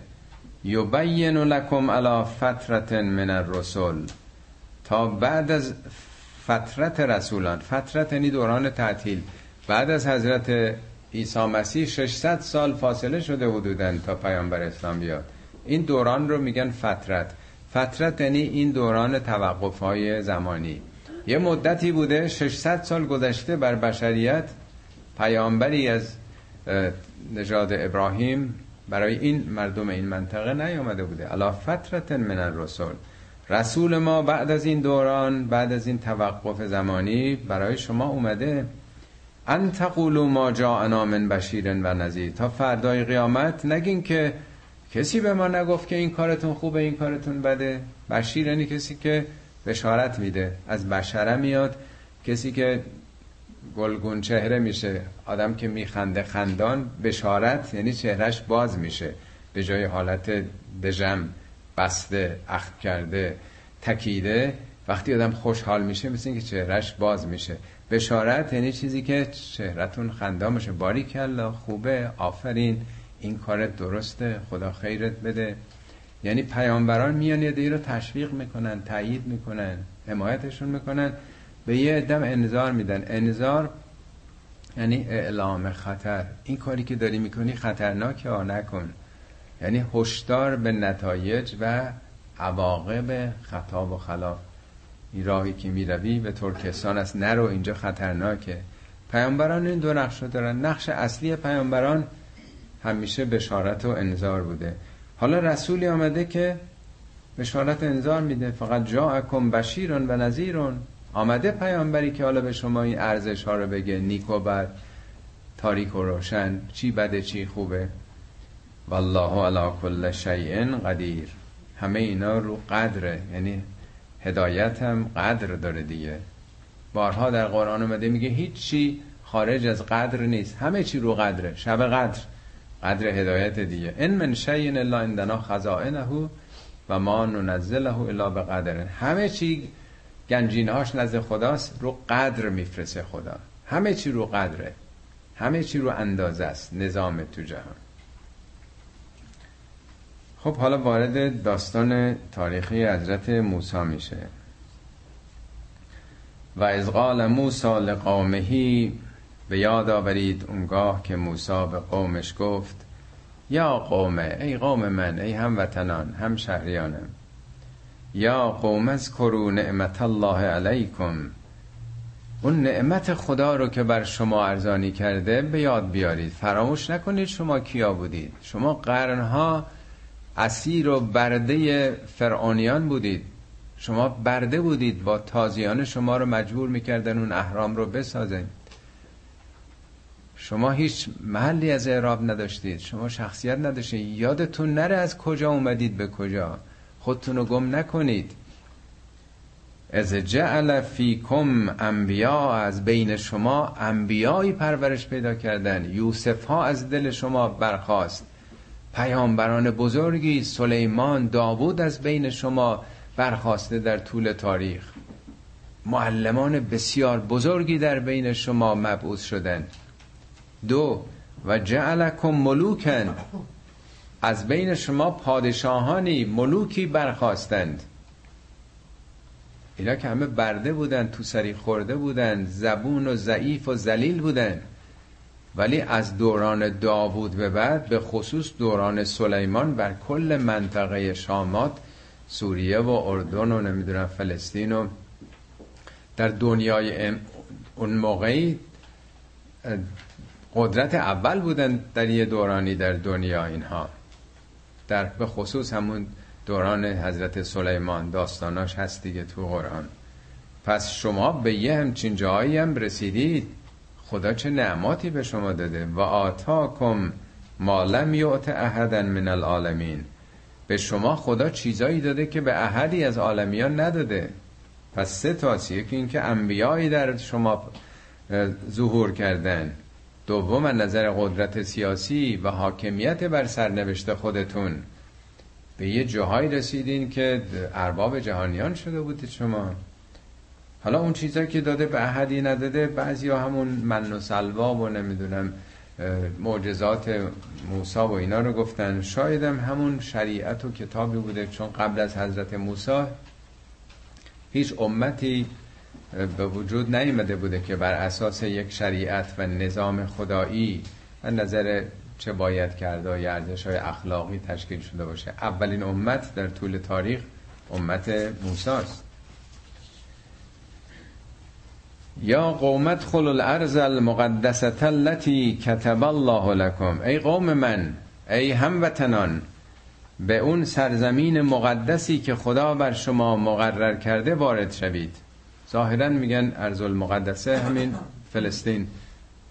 یبین لکم علی فترت من الرسل. تا بعد از فترت رسولان. فترت یعنی دوران تعطیل. بعد از حضرت عیسی مسیح 600 سال فاصله شده حدودن تا پیامبر اسلام بیاد. این دوران رو میگن فترت. فترت یعنی این دوران توقف های زمانی. یه مدتی بوده 600 سال گذشته بر بشریت پیامبری از نژاد ابراهیم برای این مردم این منطقه نیامده بوده. علا فترت من الرسول. رسول ما بعد از این دوران بعد از این توقف زمانی برای شما اومده. ان تقولوا ما جاءنا من بشیر و نذیر. تا فردای قیامت نگین که کسی به ما نگفت که این کارتون خوبه این کارتون بده. بشیر یعنی کسی که بشارت میده. از بشره میاد. کسی که گلگون چهره میشه آدم که میخنده خندان بشارت یعنی چهرش باز میشه. به جای حالت دژم بسته اخت کرده تکیده وقتی آدم خوشحال میشه مثل اینکه چهرش باز میشه. بشارت یعنی چیزی که چهرتون خندان میشه باری کلا خوبه آفرین این کارت درسته خدا خیرت بده. یعنی پیامبران میان یه رو تشویق می‌کنن تایید می‌کنن حمایتشون می‌کنن به یه ادم انذار میدن. انذار یعنی اعلام خطر. این کاری که داری می‌کنی خطرناکه آ نکن. یعنی هشدار به نتایج و عواقب خطا و خلاف. این راهی که می‌روی به ترکستان است. نرو اینجا خطرناکه. پیامبران این دو نقش رو دارن. نقش اصلی پیامبران همیشه بشارت و انذار بوده. حالا رسولی آمده که بشارت انذار میده فقط جاءکم بشیرون و نذیرون آمده پیامبری که حالا به شما این ارزش ها رو بگه نیک و بد تاریک و روشن چی بده چی خوبه. والله علی کل شیء قدیر. همه اینا رو قدره یعنی هدایت هم قدر داره دیگه. بارها در قرآن اومده میگه هیچ چی خارج از قدر نیست. همه چی رو قدره شب قدر. قدر هدایت دیگه. ان من شیء الا عندنا خزائنه و ما ننزله الا بقدر. همه چی گنجینهاش نزد خداست رو قدر میفرسه خدا. همه چی رو قدره. همه چی رو اندازه است نظام تو جهان. خب حالا وارد داستان تاریخی حضرت موسی میشه. و از قال موسی لقومهی به یاد آورید اونگاه که موسی به قومش گفت یا قومه ای قوم من ای هموطنان هم شهریانم یا قوم از کرو نعمت الله علیکم. اون نعمت خدا رو که بر شما ارزانی کرده به یاد بیارید. فراموش نکنید شما کیا بودید. شما قرنها اسیر و برده فرعونیان بودید. شما برده بودید با تازیان شما رو مجبور می‌کردن اون احرام رو بسازن. شما هیچ محلی از اعراب نداشتید. شما شخصیت نداشتید. یادتون نره از کجا اومدید به کجا. خودتون رو گم نکنید. از جعل فیکم انبیا از بین شما انبیایی پرورش پیدا کردن. یوسف ها از دل شما برخواست پیامبران بزرگی سلیمان داوود از بین شما برخواسته در طول تاریخ. معلمان بسیار بزرگی در بین شما مبعوث شدن. دو و جعلکم ملوکن. از بین شما پادشاهانی ملوکی برخواستند اینا که همه برده بودن تو سری خورده بودن زبون و ضعیف و زلیل بودن. ولی از دوران داوود به بعد به خصوص دوران سلیمان بر کل منطقه شامات سوریه و اردن و نمی‌دونم فلسطین و در دنیای اون موقعی قدرت اول بودن در یه دورانی در دنیا اینها. در به خصوص همون دوران حضرت سلیمان داستاناش هست دیگه تو قرآن. پس شما به یه همچین جایی هم رسیدید خدا چه نعماتی به شما داده؟ و آتاکم ما لم یعت احدا من العالمین. به شما خدا چیزایی داده که به احدی از عالمیان نداده. پس سه تاسیه که اینکه انبیایی در شما ظهور کردن. دوم نظر قدرت سیاسی و حاکمیت بر سرنوشت خودتون. به یه جاهایی رسیدین که ارباب جهانیان شده بودید شما. حالا اون چیزایی که داده به احدی نداده بعضی همون من و سلوا و نمی‌دونم معجزات موسا و اینا رو گفتن. شایدم همون شریعت و کتابی بوده چون قبل از حضرت موسی هیچ امتی به وجود نیامده بوده که بر اساس یک شریعت و نظام خدایی و نظر چه باید کرده و ارزش های اخلاقی تشکیل شده باشه. اولین امت در طول تاریخ امت موساست. یا قومت خل الارض المقدسه التي کتب الله لكم. ای قوم من ای هموطنان به اون سرزمین مقدسی که خدا بر شما مقرر کرده وارد شوید. ظاهرا میگن ارز المقدسه همین فلسطین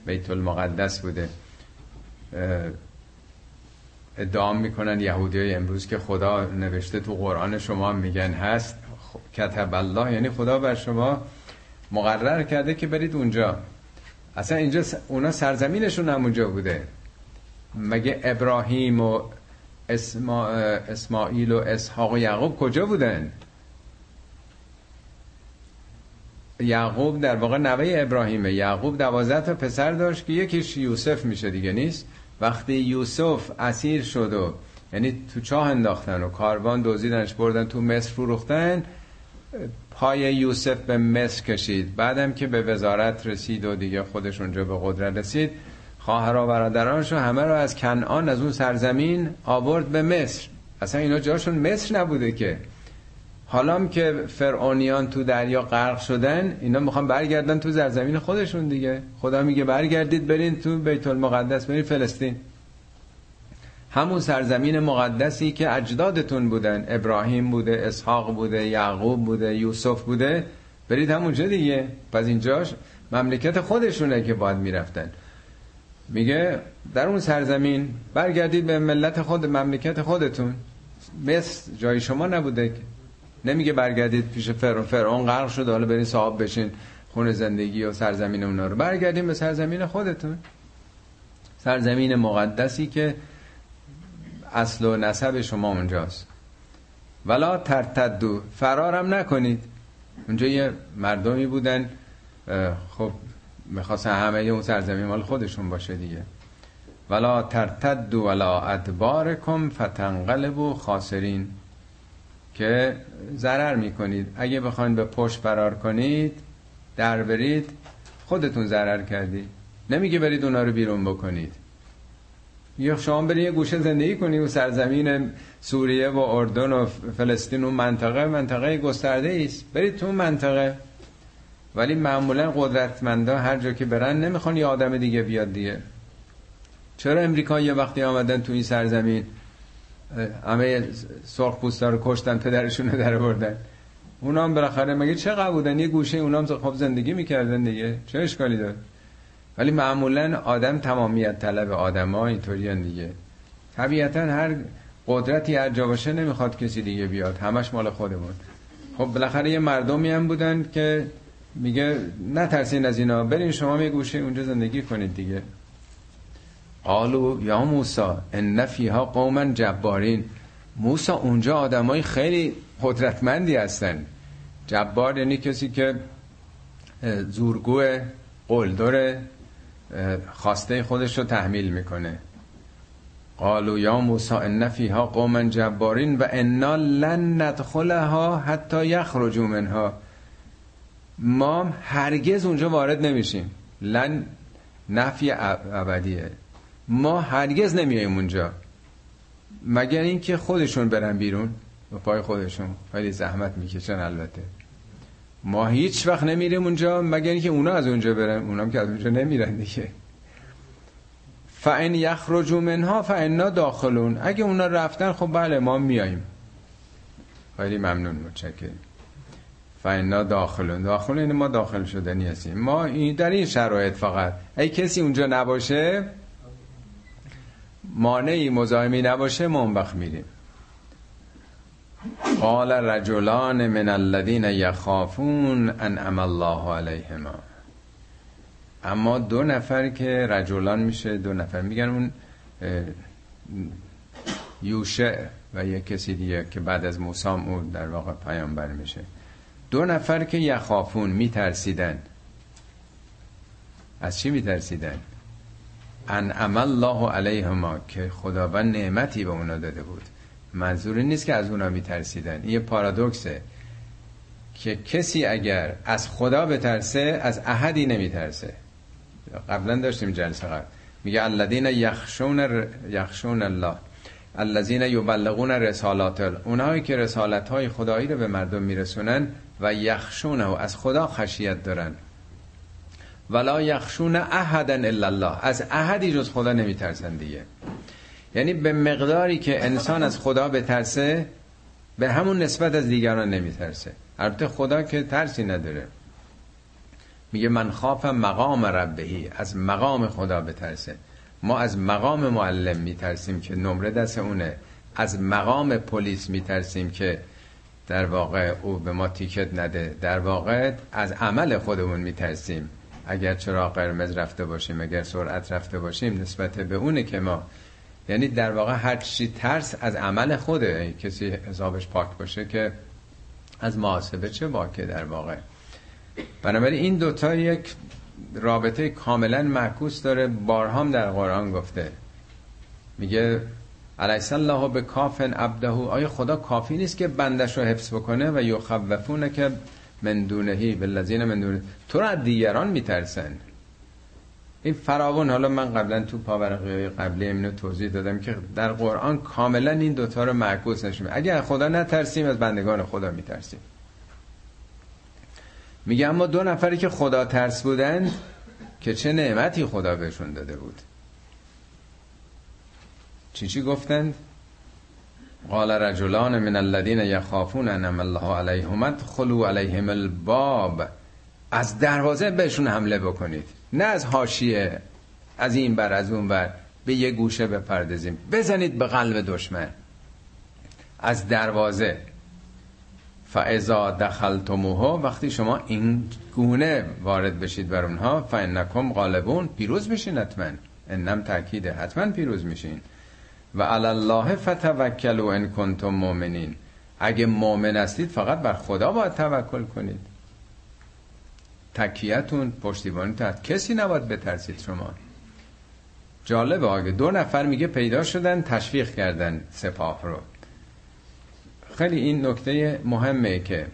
بیت المقدس بوده ادعا می‌کنن یهودی های امروز که خدا نوشته تو قرآن شما میگن هست. کتب الله یعنی خدا بر شما مقرر کرده که برید اونجا. اصلا اینجا اونا سرزمینشون هم اونجا بوده. مگه ابراهیم و اسما... اسماعیل و اسحاق و یعقوب کجا بودن؟ یعقوب در واقع نوه ابراهیمه. یعقوب دوازده تا پسر داشت که یکیش یوسف میشه دیگه نیست؟ وقتی یوسف اسیر شد و یعنی تو چاه انداختن و کاروان دوزیدنش بردن تو مصر فروختن پای یوسف به مصر کشید. بعدم که به وزارت رسید و دیگه خودش اونجا به قدرت رسید خواهر و برادرانش همه رو از کنعان از اون سرزمین آورد به مصر. اصلا اینا جاشون مصر نبوده که. حالا که فرعونیان تو دریا غرق شدن اینا می‌خوان برگردن تو سرزمین خودشون دیگه. خدا میگه برگردید برین تو بیت المقدس برین فلسطین. همون سرزمین مقدسی که اجدادتون بودن ابراهیم بوده اسحاق بوده یعقوب بوده یوسف بوده. برید همونجا دیگه. پس اینجاش مملکت خودشونه که باید می‌رفتن. میگه در اون سرزمین برگردید به ملت خود مملکت خودتون. مثل جای شما نبوده. نمیگه برگردید پیش فرعون. فرعون غرق شده. حالا برین صاحب بشین خون زندگی و سرزمین اونا رو. برگردیم به سرزمین خودتون. سرزمین مقدسی که اصل و نسب شما اونجاست. ولا ترتدو فرارم نکنید. اونجا یه مردمی بودن. خب می‌خواستن همه اون سرزمین مال خودشون باشه دیگه. ولا ترتدو ولا ادبارکم فتنقلبو خاسرین. که ضرر می‌کنید. اگه بخواید به پشت فرار کنید در برید خودتون ضرر کردید نمیگه برید اونا رو بیرون بکنید. یا شما برید یه گوشه زندگی کنید و سرزمین سوریه و اردن و فلسطین و منطقه منطقه گسترده است. برید تو منطقه. ولی معمولا قدرتمندا هر جا که برن نمی‌خوان یه آدم دیگه بیاد دیگه. چرا امریکا یه وقتی آمدن تو این سرزمین؟ همه سرخ پوستا رو کشتن پدرشون رو در بردن اونا هم بالاخره مگه چه بودن یه گوشه اونا هم خب زندگی می‌کردن دیگه. چه اشکالی داره؟ ولی معمولا آدم تمامیت طلب آدم ها اینطوری دیگه. طبیعتا هر قدرتی هر جا باشه نمی‌خواد کسی دیگه بیاد. همش مال خودمون. خب بالاخره یه مردمی هم بودن که میگه نترسین از اینا. برین شما یه گوشه اونجا زندگی کنید دیگه. قالو یا موسا ان فیها قوما جبارین. موسا اونجا آدمای خیلی قدرتمندی هستن. جبار یعنی کسی که زورگو قلدر خواسته خودش رو تحمیل می‌کنه. قالو یا موسا ان فیها قوما جبارین و انا لن ندخلها حتی یخرجوا منها. ما هرگز اونجا وارد نمیشیم. لن نفی ابدیه. ما هرگز نمیایم اونجا. مگر اینکه خودشون برن بیرون؟ و پای خودشون. خیلی زحمت می‌کشن البته. ما هیچ وقت نمیریم اونجا مگر اینکه اونا از اونجا برن. اونا هم که از اونجا نمیرن دیگه. فان یخرجوا منها فانا داخلون. اگه اونا رفتن خب بله ما میاییم خیلی ممنون متشکرم. فانا داخلون. داخلون ما داخل شدنی هستیم ما در این شرایط فقط. ای کسی اونجا نباشه مانعی مزاحمی نباشه ما اون وقت میریم. قال رجلان من الذين يخافون انعم الله علیهما. اما دو نفر که رجلان میشه دو نفر میگن اون یوشع و یک کسی دیگه که بعد از موسی اون در واقع پیامبر میشه. دو نفر که یخافون میترسیدن. از چی میترسیدن؟ انعم الله علیهما که خداوند نعمتی به اونا داده بود. منظوری نیست که از اونا میترسیدن. این یه پارادوکسه که کسی اگر از خدا بترسه از احدی نمیترسه. قبلا داشتیم جلسه قبل. میگه الذین یخشون یخشون الله. الذین یبلغون رسالات اونهایی که رسالت های خدایی رو به مردم میرسونن و یخشون و از خدا خشیت دارن. ولا یخشون احدا الا الله. از احدی جز خدا نمیترسن دیگه. یعنی به مقداری که انسان از خدا بترسه به همون نسبت از دیگران نمیترسه. البته خدا که ترسی نداره. میگه من خاف مقام ربهی از مقام خدا بترسه. ما از مقام معلم میترسیم که نمره دست اونه. از مقام پلیس میترسیم که در واقع او به ما تیکت نده. در واقع از عمل خودمون میترسیم. اگر چرا قرمز رفته باشیم اگر سرعت رفته باشیم نسبت به اونه که ما یعنی در واقع هر چی ترس از عمل خوده کسی حسابش پاک باشه که از محاسبه چه باکه در واقع. بنابراین این دوتا یک رابطه کاملا معکوس داره. بارهام در قرآن گفته. میگه علیس الله به کافن عبده. آیا خدا کافی نیست که بندش رو حفظ بکنه؟ و یخوفونه که من دونهی بالذین من دونه تو رو از دیگران میترسن. این فراون حالا من قبلا تو پاورقی قبلی اینو توضیح دادم که در قرآن کاملا این دوتا رو معکوس نشون اگر خدا نترسیم از بندگان خدا میترسیم. میگه اما دو نفری که خدا ترس بودند که چه نعمتی خدا بهشون داده بود؟ چی چی گفتند؟ قال رجلان من الذين يخافون ان الله عليهم خلو علیهم الباب. از دروازه بهشون حمله بکنید. نه از حاشیه از این بر از اون بر. به یه گوشه بپردازیم. بزنید به قلب دشمن. از دروازه. فاذا دخلتموها وقتی شما این گونه وارد بشید بر اونها فانکم غالبون پیروز بشین حتما. انم تاکیده حتما پیروز میشین. و علی الله فتوکلوا ان کنتم مؤمنین. اگه مؤمن هستید فقط بر خدا باید توکل کنید. تکیتون پشتیبانی کسی نباید بترسید شما. جالبه اگه دو نفر میگه پیدا شدن تشویق کردن سپاه رو. خیلی این نکته مهمه که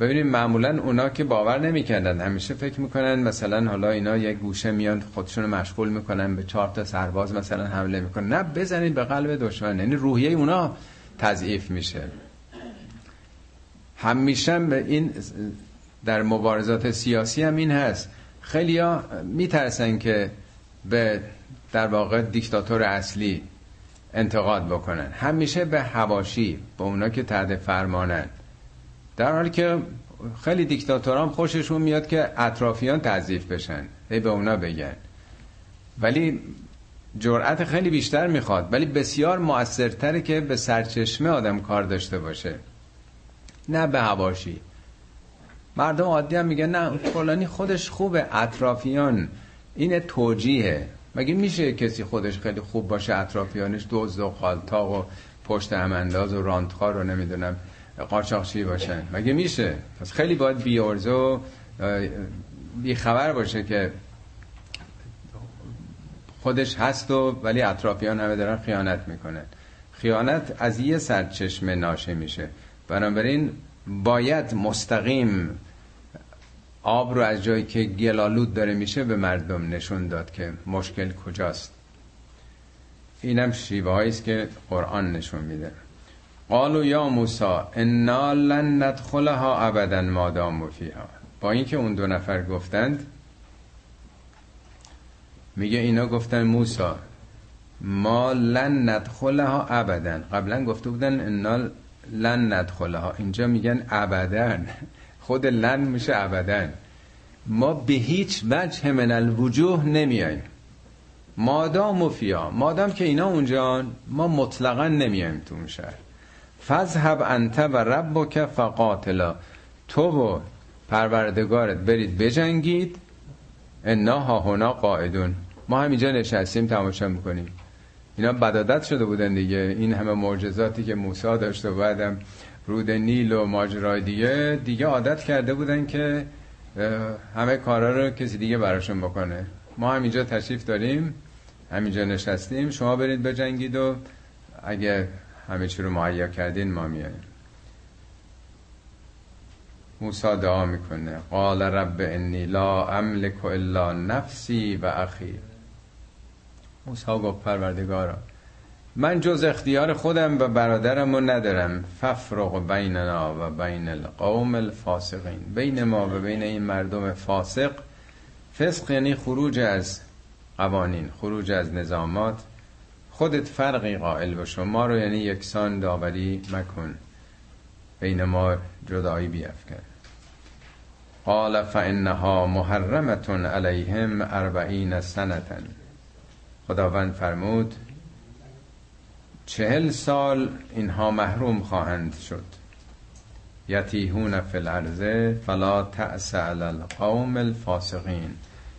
ببینیم معمولا اونا که باور نمی‌کردن همیشه فکر می‌کنن مثلا حالا اینا یک گوشه میان خودشون مشغول می‌کنن به چهار تا سرباز مثلا حمله می‌کنن. نه بزنید به قلب دشمن. یعنی روحیه اونا تضعیف میشه. همیشه به این در مبارزات سیاسی هم این هست. خیلی ها میترسن که به در واقع دیکتاتور اصلی انتقاد بکنن. همیشه به هواشی به اونا که تحت فرمانن. در حالی که خیلی دیکتاتوران خوششون میاد که اطرافیان تضیف بشن. هی به اونا بگن. ولی جرأت خیلی بیشتر می‌خواد. ولی بسیار موثرتره که به سرچشمه آدم کار داشته باشه. نه به هواشی مردم عادی هم میگن نه فلانی خودش خوبه اطرافیان. این توجیهه. مگه میشه کسی خودش خیلی خوب باشه اطرافیانش دوز و خالتاق و پشت همانداز و رانتخار رو نمی‌دونم. قاچاقچی باشن. مگه میشه؟ پس خیلی باید بی و بی خبر باشه که خودش هست و ولی اطرافیان همه دارن خیانت می‌کنن. خیانت از یه سرچشمه ناشه میشه. بنابراین باید مستقیم آب رو از جایی که گلالود داره میشه به مردم نشون داد که مشکل کجاست. اینم شیوه است که قرآن نشون میده. قالو یا موسا انا لن ندخلها ابدا ما داموا فیها. با اینکه اون دو نفر گفتند میگه اینا گفتن موسا ما لن ندخلها ابدا. قبلا گفته بودن انا لن ندخلها. اینجا میگن ابدا. خود لن میشه ابدا. ما به هیچ وجه من الوجوه نمیاییم مادام و فیا مادام که اینا اونجا ما مطلقا نمیایم تو اون شهر. فذهب انت و ربک فقاتلا. تو و پروردگارت برید بجنگید. انا ها هنا قاعدون. ما همینجا نشستیم تماشا می‌کنیم. اینا بدادت شده بودن دیگه. این همه معجزاتی که موسی داشته و بعدم رود نیل و ماجرای دیگه دیگه عادت کرده بودن که همه کارا رو کسی دیگه براشون بکنه. ما همینجا تشریف داریم همینجا نشستیم. شما برید بجنگید و اگه همه چی رو مهیا کردین ما میاییم. موسا دعا می‌کنه. قال رب انی لا املک الا نفسی و اخی. موسا گفت پروردگارا من جز اختیار خودم و برادرم رو ندارم. ففرق بیننا و بین القوم الفاسقین. بین ما و بین این مردم فاسق فسق یعنی خروج از قوانین خروج از نظامات. خودت فرقی قائل باش ما رو یعنی یکسان داوری مکن. بین ما جدایی بیافکن قال فانها محرمت علیهم اربعین سنتا خداوند فرمود چهل سال اینها محروم خواهند شد. یتیهون فی الارض فلا تأس علی القوم الفاسقین.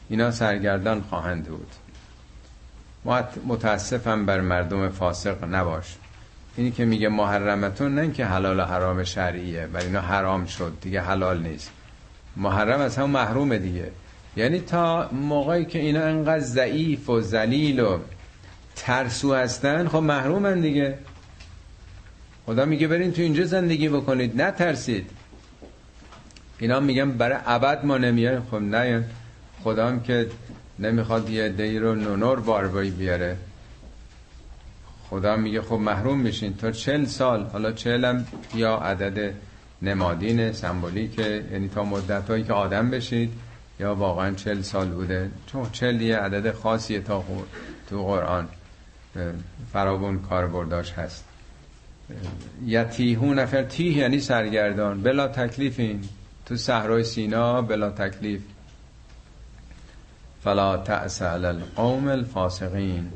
اینا سرگردان خواهند بود. متاسفم بر مردم فاسق نباش. اینی که میگه محرمتون نه که حلال و حرام شرعیه ولی اینا حرام شد دیگه حلال نیست. محرم از هم محرومه دیگه. یعنی تا موقعی که اینا انقدر ضعیف و ذلیل و ترسو هستن خب محرومن دیگه. خدا میگه برین تو اینجا زندگی بکنید. نترسید. اینا میگن برای ابد ما نمیایم. خب نه خدا هم که نمی‌خواد یه دی رو نونور باروایی بیاره. خدا میگه خب محروم میشین. تا چل سال حالا چل هم یا عدد نمادین سمبولیکه یعنی تا مدت هایی که آدم بشید یا واقعا چل سال بوده. چون چل یه عدد خاصیه تا تو قرآن فرابون کاربرداش هست. یتیهون نفر تیه یعنی سرگردان. بلا تکلیف این تو صحرای سینا بلا تکلیف. فلا تأس علی القوم الفاسقین.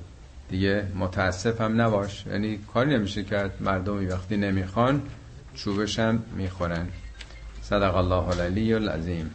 دیگه متاسف هم نباش. یعنی کاری نمیشه کرد. مردمی وقتی نمی‌خوان چوبش هم می‌خورن. صدق الله العلی العظیم.